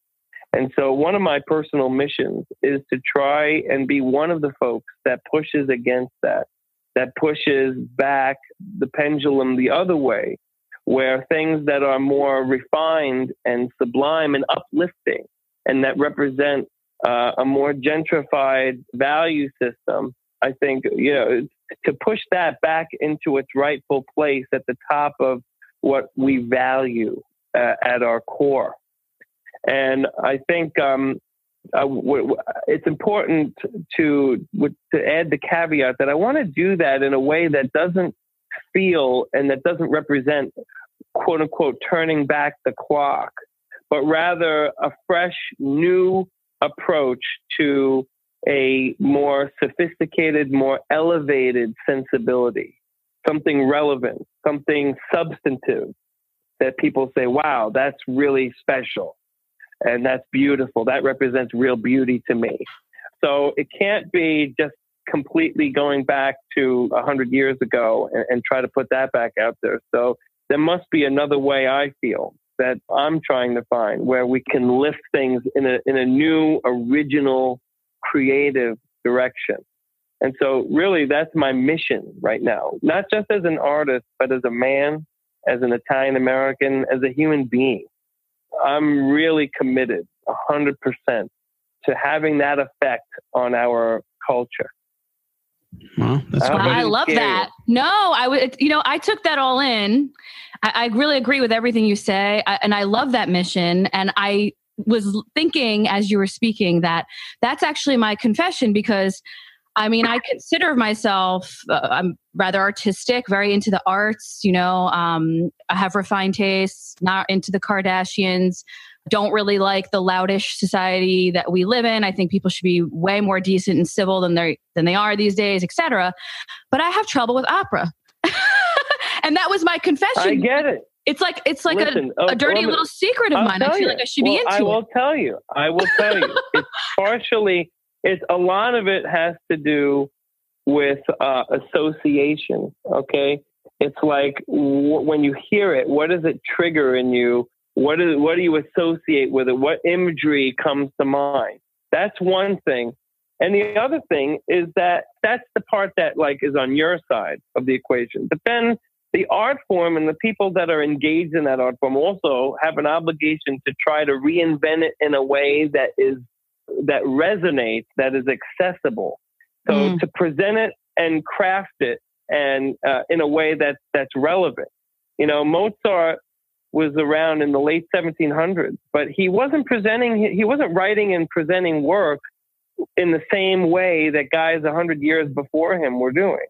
And so, one of my personal missions is to try and be one of the folks that pushes against that, that pushes back the pendulum the other way, where things that are more refined and sublime and uplifting and that represent uh, a more gentrified value system, I think, you know, to push that back into its rightful place at the top of what we value uh, at our core. And I think um, uh, w- w- it's important to w- to add the caveat that I want to do that in a way that doesn't feel and that doesn't represent quote unquote turning back the clock, but rather a fresh, new approach to a more sophisticated, more elevated sensibility, something relevant, something substantive that people say, wow, that's really special and that's beautiful. That represents real beauty to me. So it can't be just completely going back to 100 years ago and, and try to put that back out there. So there must be another way I feel that I'm trying to find where we can lift things in a, in a new, original, creative direction. And so, really, that's my mission right now, not just as an artist, but as a man, as an Italian American, as a human being. I'm really committed 100% to having that effect on our culture. Well, that's wow, I love that. No, I would, you know, I took that all in. I, I really agree with everything you say. I, and I love that mission. And I was thinking as you were speaking that that's actually my confession because I mean, I consider myself, uh, I'm rather artistic, very into the arts, you know, um, I have refined tastes, not into the Kardashians, don't really like the loudish society that we live in. I think people should be way more decent and civil than they than they are these days, etc. But I have trouble with opera. and that was my confession. I get it. It's like it's like Listen, a, a, dirty little secret of I'll mine. I feel you. like I should well, be into I it. will tell you. I will tell you. it's partially it's a lot of it has to do with uh, association. Okay, it's like w- when you hear it, what does it trigger in you? What is what do you associate with it? What imagery comes to mind? That's one thing. And the other thing is that that's the part that like is on your side of the equation. But then the art form and the people that are engaged in that art form also have an obligation to try to reinvent it in a way that is that resonates, that is accessible. So mm. to present it and craft it and uh, in a way that that's relevant. You know, Mozart was around in the late 1700s, but he wasn't presenting, he wasn't writing and presenting work in the same way that guys 100 years before him were doing.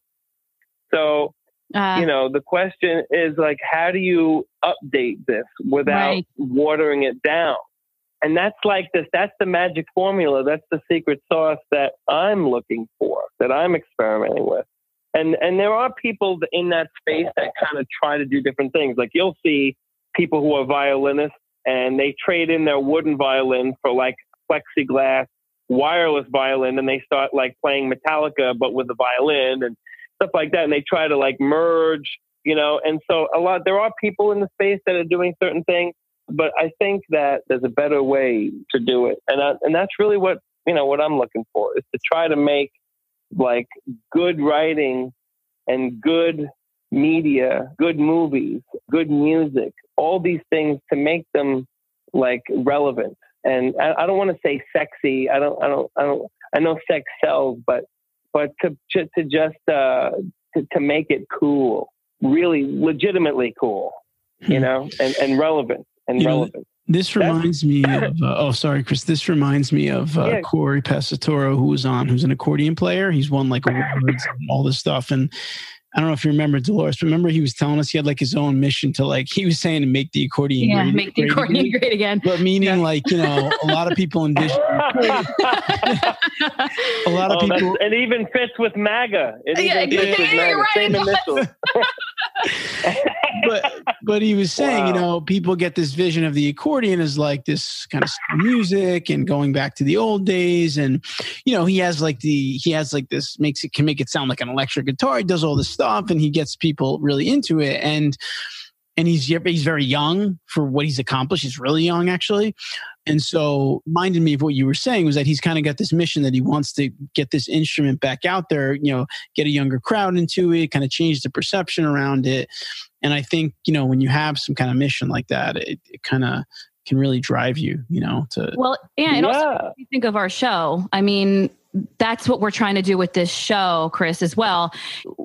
So, uh, you know, the question is like, how do you update this without right. watering it down? And that's like this, that's the magic formula. That's the secret sauce that I'm looking for, that I'm experimenting with. And, and there are people in that space that kind of try to do different things. Like you'll see people who are violinists and they trade in their wooden violin for like plexiglass wireless violin and they start like playing Metallica but with a violin and stuff like that and they try to like merge you know and so a lot there are people in the space that are doing certain things but I think that there's a better way to do it and I, and that's really what you know what I'm looking for is to try to make like good writing and good media, good movies, good music, all these things to make them like relevant. And I, I don't want to say sexy. I don't, I don't, I don't, I know sex sells, but but to to just uh, to, to make it cool, really legitimately cool, you hmm. know, and, and relevant and you relevant. Know, this reminds me of, uh, oh, sorry, Chris. This reminds me of uh, yeah. Cory Pesaturo, who was on, who's an accordion player. He's won like awards and all this stuff. And I don't know if you remember Dolores. Remember he was telling us he had like his own mission to like he was saying to make the accordion yeah, great, make the great accordion again. great again. But meaning yeah. like you know a lot of people envision a lot of oh, people it even fits with MAGA. It even yeah, fits with MAGA. Right, Same initials. but but he was saying, wow. you know, people get this vision of the accordion as like this kind of music and going back to the old days, and you know, he has like the he has like this makes it can make it sound like an electric guitar. He does all this stuff, and he gets people really into it, and and he's he's very young for what he's accomplished. He's really young, actually. And so, reminded me of what you were saying was that he's kind of got this mission that he wants to get this instrument back out there, you know, get a younger crowd into it, kind of change the perception around it. And I think, you know, when you have some kind of mission like that, it, it kind of can really drive you, you know, to. Well, yeah. And yeah. also, you think of our show, I mean, that's what we're trying to do with this show, Chris, as well.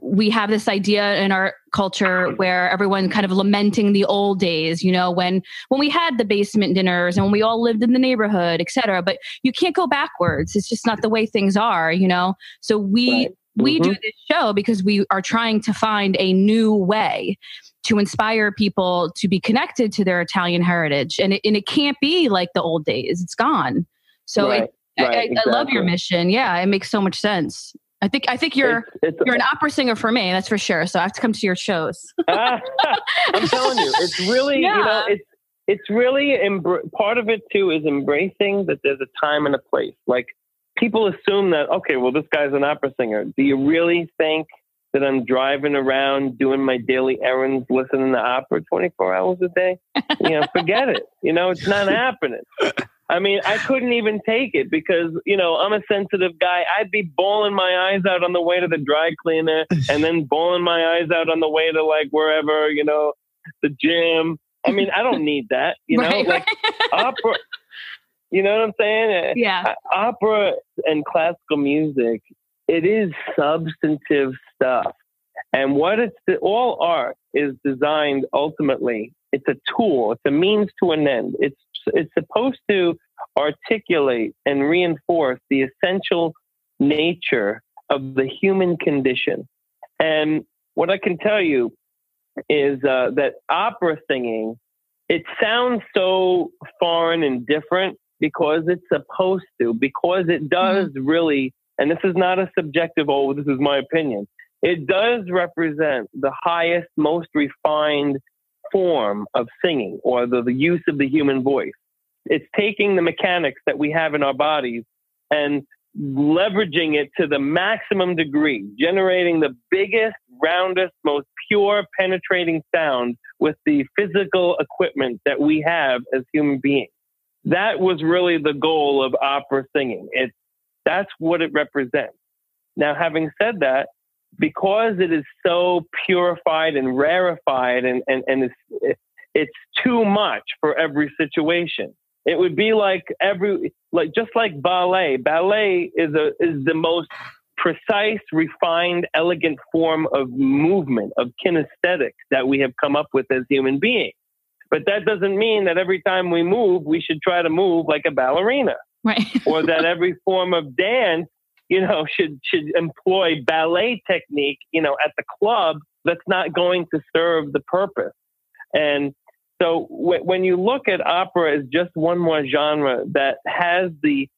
We have this idea in our culture where everyone kind of lamenting the old days, you know, when when we had the basement dinners and when we all lived in the neighborhood, et cetera. But you can't go backwards. It's just not the way things are, you know. So we right. mm-hmm. we do this show because we are trying to find a new way to inspire people to be connected to their Italian heritage. And it, and it can't be like the old days. It's gone. So right. it, Right, I, exactly. I, love your mission. Yeah, it makes so much sense. I think I think you're it's, it's, you're an opera singer for me. That's for sure. So I have to come to your shows. I'm telling you, it's really yeah. you know it's it's really embr- part of it too is embracing that there's a time and a place. Like people assume that okay, well this guy's an opera singer. Do you really think that I'm driving around doing my daily errands, listening to opera 24 hours a day? You know, forget it. You know, it's not happening. I mean, I couldn't even take it because, you know, I'm a sensitive guy. I'd be bawling my eyes out on the way to the dry cleaner and then bawling my eyes out on the way to like wherever, you know, the gym. I mean, I don't need that, you know, right, like opera. You know what I'm saying? Uh, yeah. Uh, opera and classical music, it is substantive stuff. And what it's all art is designed ultimately. It's a tool. It's a means to an end. It's it's supposed to articulate and reinforce the essential nature of the human condition. And what I can tell you is uh, that opera singing, it sounds so foreign and different because it's supposed to, because it does mm-hmm. really, and this is not a subjective, oh, this is my opinion. It does represent the highest, most refined form of singing or the, the use of the human voice. It's taking the mechanics that we have in our bodies and leveraging it to the maximum degree, generating the biggest, roundest, most pure, penetrating sound with the physical equipment that we have as human beings. That was really the goal of opera singing. It, that's what it represents. Now, having said that, because it is so purified and rarefied and, and, and it's, it's too much for every situation. It would be like every, like just like ballet. Ballet is a, is the most precise, refined, elegant form of movement, of kinesthetic that we have come up with as human beings. But that doesn't mean that every time we move, we should try to move like a ballerina. Right. or that every form of dance you know, should should employ ballet technique, you know, at the club that's not going to serve the purpose. And so w- when you look at opera as just one more genre that has the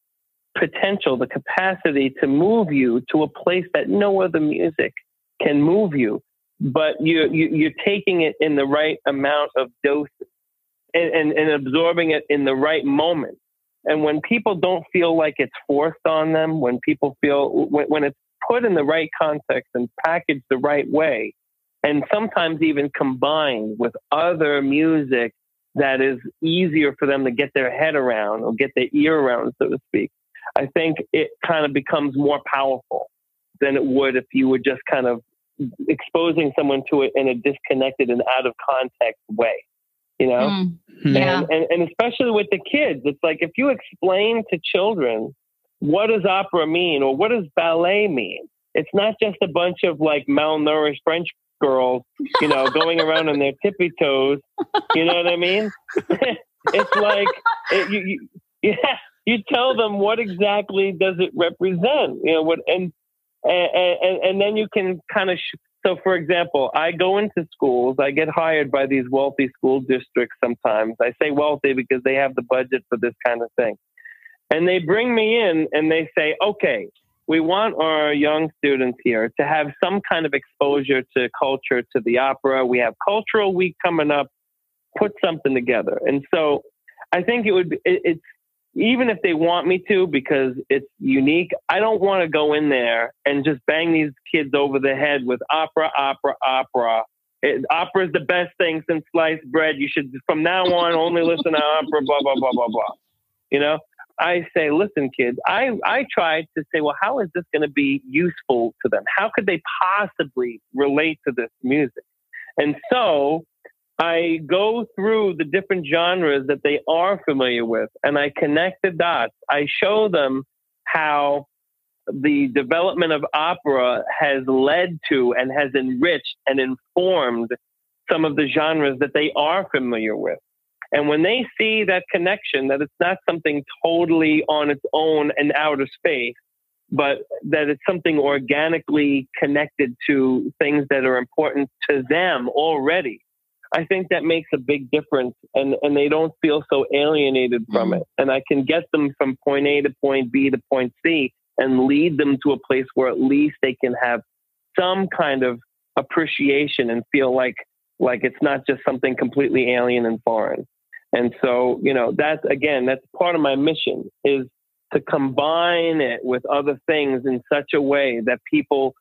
potential, the capacity to move you to a place that no other music can move you, but you, you you're taking it in the right amount of doses and, and, and absorbing it in the right moment. And when people don't feel like it's forced on them, when people feel, when, when it's put in the right context and packaged the right way, and sometimes even combined with other music that is easier for them to get their head around or get their ear around, so to speak, I think it kind of becomes more powerful than it would if you were just kind of exposing someone to it in a disconnected and out of context way you know? Mm, yeah. And, and, and especially with the kids, it's like if you explain to children what does opera mean or what does ballet mean, it's not just a bunch of like malnourished French girls, you know, going around on their tippy toes. You know what I mean? it's like it, you, you, yeah, you tell them what exactly does it represent, you know, what and and and, and then you can kind of. Sh- so, for example, I go into schools. I get hired by these wealthy school districts. Sometimes I say wealthy because they have the budget for this kind of thing, and they bring me in and they say, "Okay, we want our young students here to have some kind of exposure to culture, to the opera. We have Cultural Week coming up. Put something together. And so I think it would be, it, it's, even if they want me to, because it's unique, I don't want to go in there and just bang these kids over the head with opera, opera, opera. Opera is the best thing since sliced bread. You should, from now on, only listen to opera, blah, blah, blah, blah, blah. You know, I say, listen, kids, I, I tried to say, well, how is this going to be useful to them? How could they possibly relate to this music? And so I go through the different genres that they are familiar with and I connect the dots. I show them how the development of opera has led to and has enriched and informed some of the genres that they are familiar with. And when they see that connection, that it's not something totally on its own and out of space, but that it's something organically connected to things that are important to them already. I think that makes a big difference and, and they don't feel so alienated from mm-hmm. it. And I can get them from point A to point B to point C and lead them to a place where at least they can have some kind of appreciation and feel like like it's not just something completely alien and foreign. And so, you know, that's again, that's part of my mission is to combine it with other things in such a way that people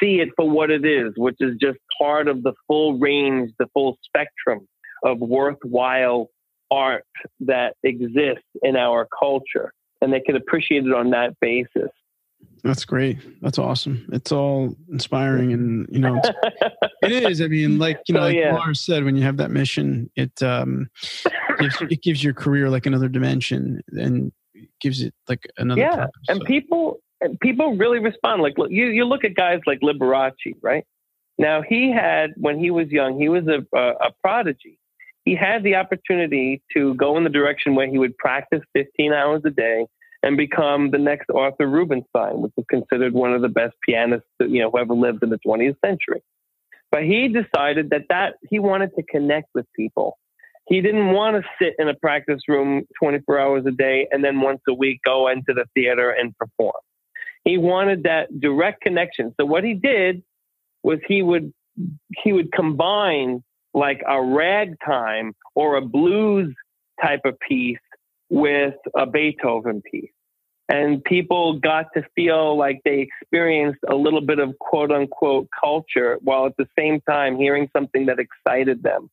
see it for what it is, which is just part of the full range, the full spectrum of worthwhile art that exists in our culture. And they can appreciate it on that basis. That's great. That's awesome. It's all inspiring, and you know, it is. I mean, like you know, so, like yeah. Lars said, when you have that mission, it um, gives, it gives your career like another dimension, and gives it like another. Yeah, purpose, and so. people and people really respond. Like you, you look at guys like Liberace, right? Now he had when he was young, he was a, a, a prodigy. He had the opportunity to go in the direction where he would practice 15 hours a day and become the next Arthur Rubinstein, which is considered one of the best pianists you know who ever lived in the 20th century. But he decided that that he wanted to connect with people. He didn't want to sit in a practice room 24 hours a day and then once a week go into the theater and perform. He wanted that direct connection. So what he did was he would he would combine like a ragtime or a blues type of piece with a Beethoven piece. And people got to feel like they experienced a little bit of quote unquote culture while at the same time hearing something that excited them,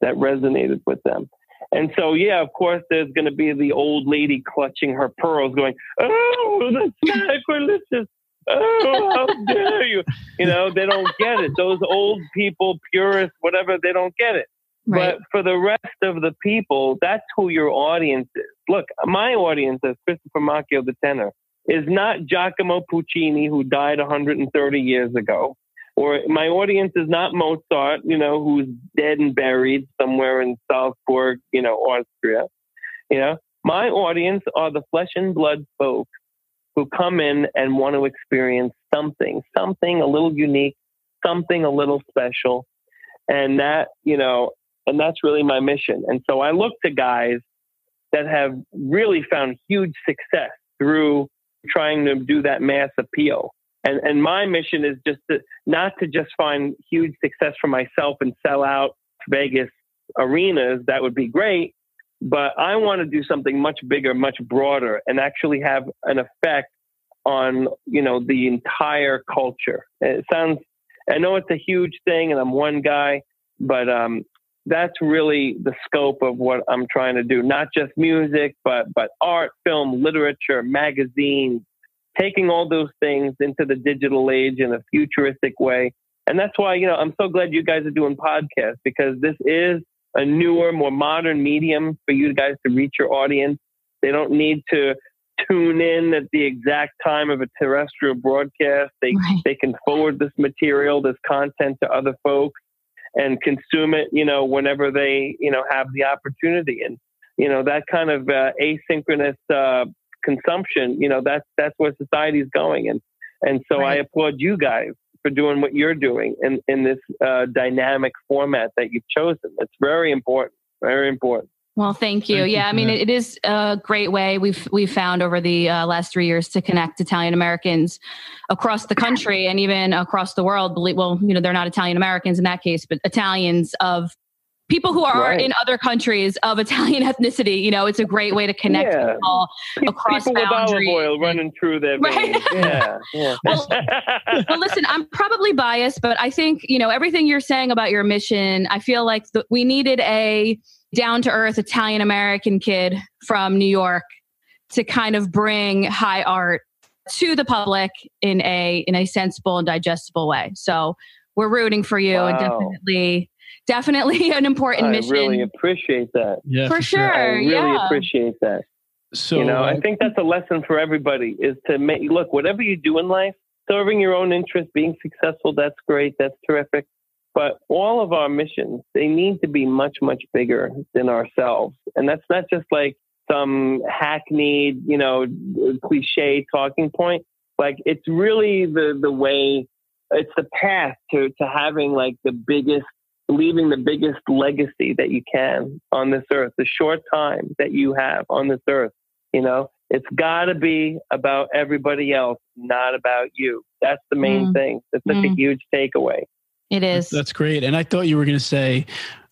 that resonated with them. And so, yeah, of course, there's going to be the old lady clutching her pearls going, Oh, that's sacrilegious. Oh, how dare you? You know, they don't get it. Those old people, purists, whatever, they don't get it. Right. But for the rest of the people, that's who your audience is. Look, my audience, as Christopher Macchio, the tenor, is not Giacomo Puccini, who died 130 years ago, or my audience is not Mozart, you know, who's dead and buried somewhere in Salzburg, you know, Austria. You know, my audience are the flesh and blood folks who come in and want to experience something, something a little unique, something a little special. And that, you know, and that's really my mission. And so I look to guys that have really found huge success through trying to do that mass appeal. And, and my mission is just to not to just find huge success for myself and sell out Vegas arenas. That would be great. But I want to do something much bigger, much broader, and actually have an effect on, you know, the entire culture. It sounds, I know it's a huge thing and I'm one guy, but um, that's really the scope of what I'm trying to do. Not just music, but but art, film, literature, magazines, taking all those things into the digital age in a futuristic way. And that's why, you know, I'm so glad you guys are doing podcasts because this is a newer, more modern medium for you guys to reach your audience. They don't need to tune in at the exact time of a terrestrial broadcast. They Right. they can forward this material, this content to other folks and consume it, you know, whenever they, you know, have the opportunity. And, you know, that kind of uh, asynchronous uh, consumption, you know, that's, that's where society is going. And, and so I applaud you guys for doing what you're doing in, in this uh, dynamic format that you've chosen. It's very important, very important. Well, thank you. Thank you yeah, I mean, that. it is a great way we've we've found over the uh, last three years to connect Italian Americans across the country and even across the world. Believe well, you know, they're not Italian Americans in that case, but Italians of people who are Right. in other countries of Italian ethnicity. You know, it's a great way to connect Yeah. people. Pe- Across People with olive oil running through their Right. veins. Yeah, yeah. Well- well, listen, I'm probably biased, but I think, you know, everything you're saying about your mission, I feel like the, we needed a down to earth Italian American kid from New York to kind of bring high art to the public in a in a sensible and digestible way. So we're rooting for you and definitely definitely an important I mission. I really appreciate that. Yeah, For sure. I really yeah. appreciate that. So you know, uh, I think that's a lesson for everybody is to make look whatever you do in life, serving your own interest, being successful. That's great. That's terrific. But all of our missions, they need to be much, much bigger than ourselves. And that's not just like some hackneyed, you know, cliche talking point. Like it's really the the way, it's the path to to having like the biggest, leaving the biggest legacy that you can on this earth. The short time that you have on this earth, you know, it's got to be about everybody else, not about you. That's the main Mm. thing. That's such a Mm. huge takeaway. It is. That's great. And I thought you were going to say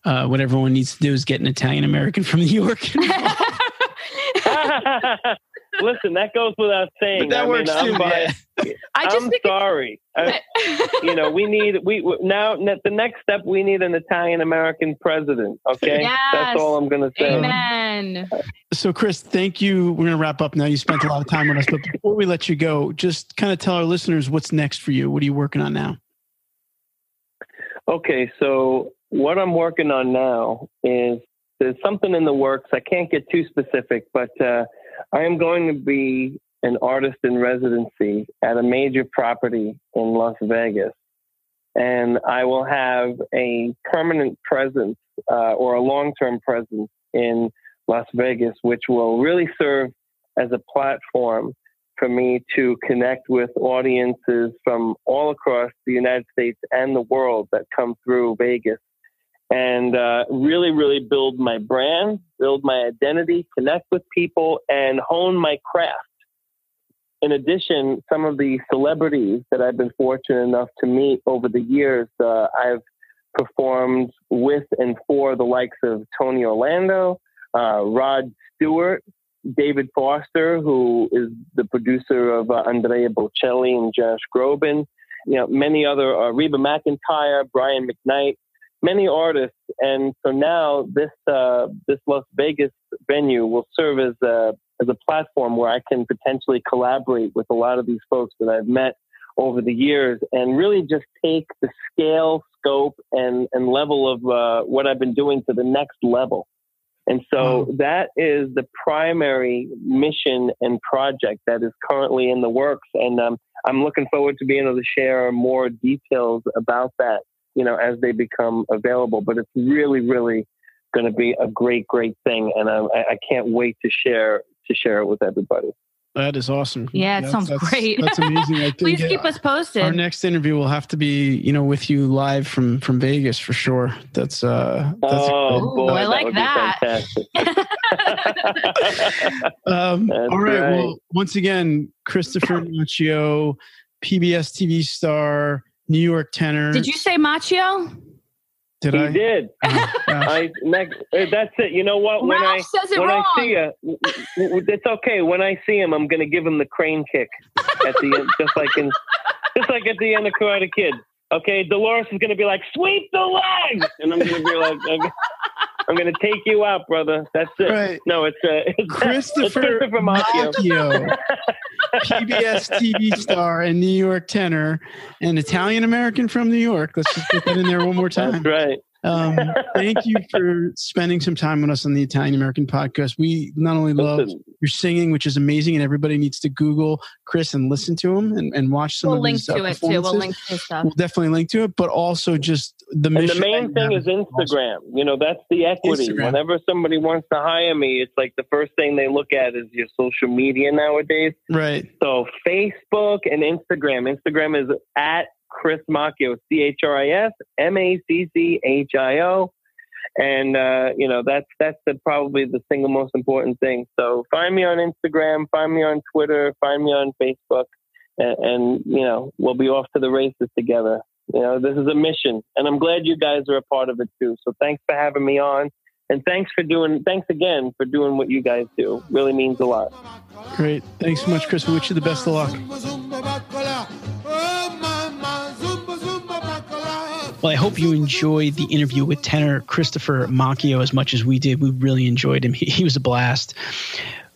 uh, what everyone needs to do is get an Italian American from New York. Listen, that goes without saying. But that I mean, works I'm too. biased. I just I'm think sorry. I- you know, we need we now the next step. We need an Italian American president. Okay, Yes. that's all I'm going to say. Amen. So, Chris, thank you. We're going to wrap up now. You spent a lot of time with us, but before we let you go, just kind of tell our listeners what's next for you. What are you working on now? Okay, so what I'm working on now is there's something in the works. I can't get too specific, but uh, I am going to be an artist in residency at a major property in Las Vegas. And I will have a permanent presence uh, or a long term presence in Las Vegas, which will really serve as a platform for me to connect with audiences from all across the United States and the world that come through Vegas and uh, really, really build my brand, build my identity, connect with people, and hone my craft. In addition, some of the celebrities that I've been fortunate enough to meet over the years, uh, I've performed with and for the likes of Tony Orlando, uh, Rod Stewart, David Foster, who is the producer of uh, Andrea Bocelli and Josh Groban, you know, many other, uh, Reba McEntire, Brian McKnight, many artists. And so now this, uh, this Las Vegas venue will serve as a, as a platform where I can potentially collaborate with a lot of these folks that I've met over the years and really just take the scale, scope, and, and level of uh, what I've been doing to the next level. And so that is the primary mission and project that is currently in the works. And um, I'm looking forward to being able to share more details about that, you know, as they become available. But it's really, really going to be a great, great thing. And I, I can't wait to share to share it with everybody. That is awesome. Yeah, it That's- sounds that's- great. That's amazing. I think Please keep us posted. Our next interview will have to be, you know, with you live from from Vegas for sure. That's uh that's oh, Ooh, boy, I that like would that. be fantastic. Um, all right. right. Well, once again, Christopher Macchio, PBS TV star, New York tenor. Did you say Machio? Did he I? did. Oh. I next, uh, that's it. You know what? When I says it when wrong. I see you, w- w- it's okay. When I see him, I'm going to give him the crane kick at the end, just like in, just like at the end of Karate Kid. Okay, Dolores is going to be like, "Sweep the leg," and I'm going to be like, "I'm, I'm going to take you out, brother." That's it. Right. No, it's, uh, it's it's Christopher Christopher Macchio. Macchio, PBS TV star and New York tenor, and Italian American from New York. Let's just put that in there one more time. That's right. Um, thank you for spending some time with us on the Italian American podcast. We not only love Listen. your singing, which is amazing, and everybody needs to Google Chris and listen to him and, and watch some of the stuff. We'll of link his uh, to it too. We'll link to his stuff. We'll definitely link to it, but also just the mission. And the main thing is have awesome. Instagram. You know, that's the equity. Instagram. Whenever somebody wants to hire me, it's like the first thing they look at is your social media nowadays. Right. So Facebook and Instagram. Instagram is at Chris Macchio, C H R I S M A C C H I O. And uh, you know that's that's the, probably the single most important thing. So find me on Instagram, find me on Twitter, find me on Facebook, and, and you know we'll be off to the races together. You know this is a mission, and I'm glad you guys are a part of it too. So thanks for having me on, and thanks for doing thanks again for doing what you guys do. Really means a lot. Great. Thanks so much, Chris. We wish you the best of luck. Well, I hope you enjoyed the interview with tenor Christopher Macchio as much as we did. We really enjoyed him. He, he was a blast.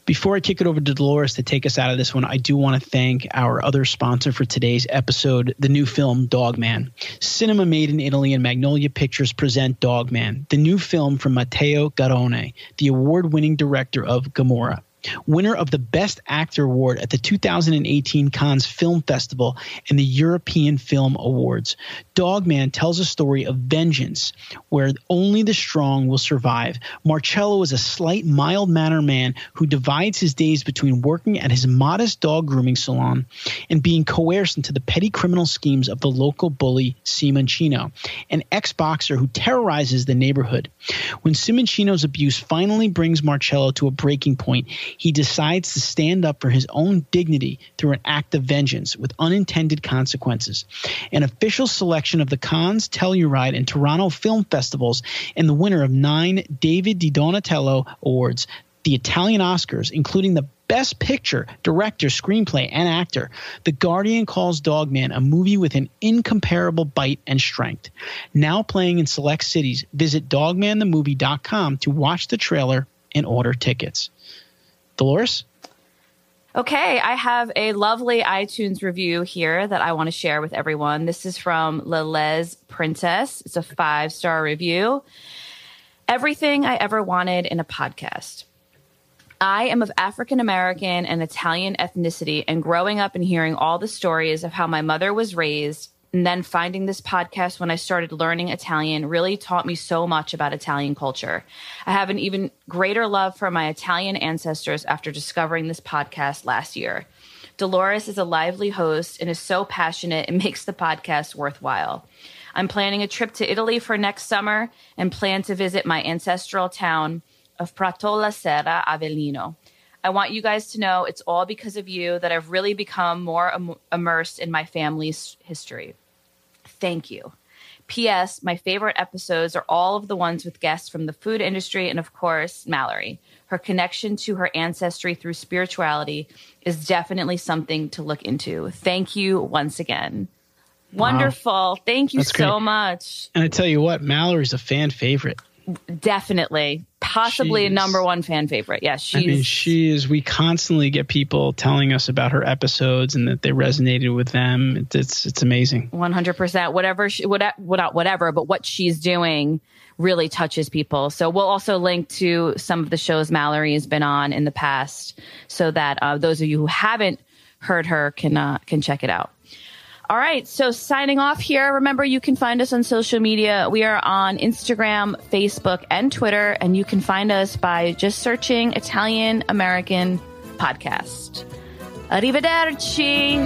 Before I kick it over to Dolores to take us out of this one, I do want to thank our other sponsor for today's episode, the new film Dogman. Cinema made in Italy and Magnolia Pictures present Dogman, the new film from Matteo Garrone, the award winning director of Gomorrah winner of the Best Actor Award at the 2018 Cannes Film Festival and the European Film Awards. Dogman tells a story of vengeance where only the strong will survive. Marcello is a slight, mild mannered man who divides his days between working at his modest dog grooming salon and being coerced into the petty criminal schemes of the local bully Simoncino, an ex boxer who terrorizes the neighborhood. When Simoncino's abuse finally brings Marcello to a breaking point, he decides to stand up for his own dignity through an act of vengeance with unintended consequences. An official selection of the Cannes, Telluride, and Toronto film festivals, and the winner of nine David Di Donatello Awards, the Italian Oscars, including the Best Picture, Director, Screenplay, and Actor. The Guardian calls Dogman a movie with an incomparable bite and strength. Now playing in select cities, visit dogmanthemovie.com to watch the trailer and order tickets. Dolores? Okay, I have a lovely iTunes review here that I want to share with everyone. This is from Lelez Princess. It's a five star review. Everything I ever wanted in a podcast. I am of African American and Italian ethnicity, and growing up and hearing all the stories of how my mother was raised, and then finding this podcast when I started learning Italian really taught me so much about Italian culture. I have an even greater love for my Italian ancestors after discovering this podcast last year. Dolores is a lively host and is so passionate, it makes the podcast worthwhile. I'm planning a trip to Italy for next summer and plan to visit my ancestral town of Pratola Serra, Avellino. I want you guys to know it's all because of you that I've really become more im- immersed in my family's history. Thank you. P.S. My favorite episodes are all of the ones with guests from the food industry and, of course, Mallory. Her connection to her ancestry through spirituality is definitely something to look into. Thank you once again. Wonderful. Thank you That's so great. much. And I tell you what, Mallory's a fan favorite. Definitely. Possibly a number one fan favorite. Yes, she's I mean, she is. We constantly get people telling us about her episodes and that they resonated with them. It's it's, it's amazing. One hundred percent. Whatever, she, what, not whatever, but what she's doing really touches people. So we'll also link to some of the shows Mallory has been on in the past, so that uh, those of you who haven't heard her can uh, can check it out. All right, so signing off here. Remember, you can find us on social media. We are on Instagram, Facebook, and Twitter, and you can find us by just searching Italian American Podcast. Arrivederci.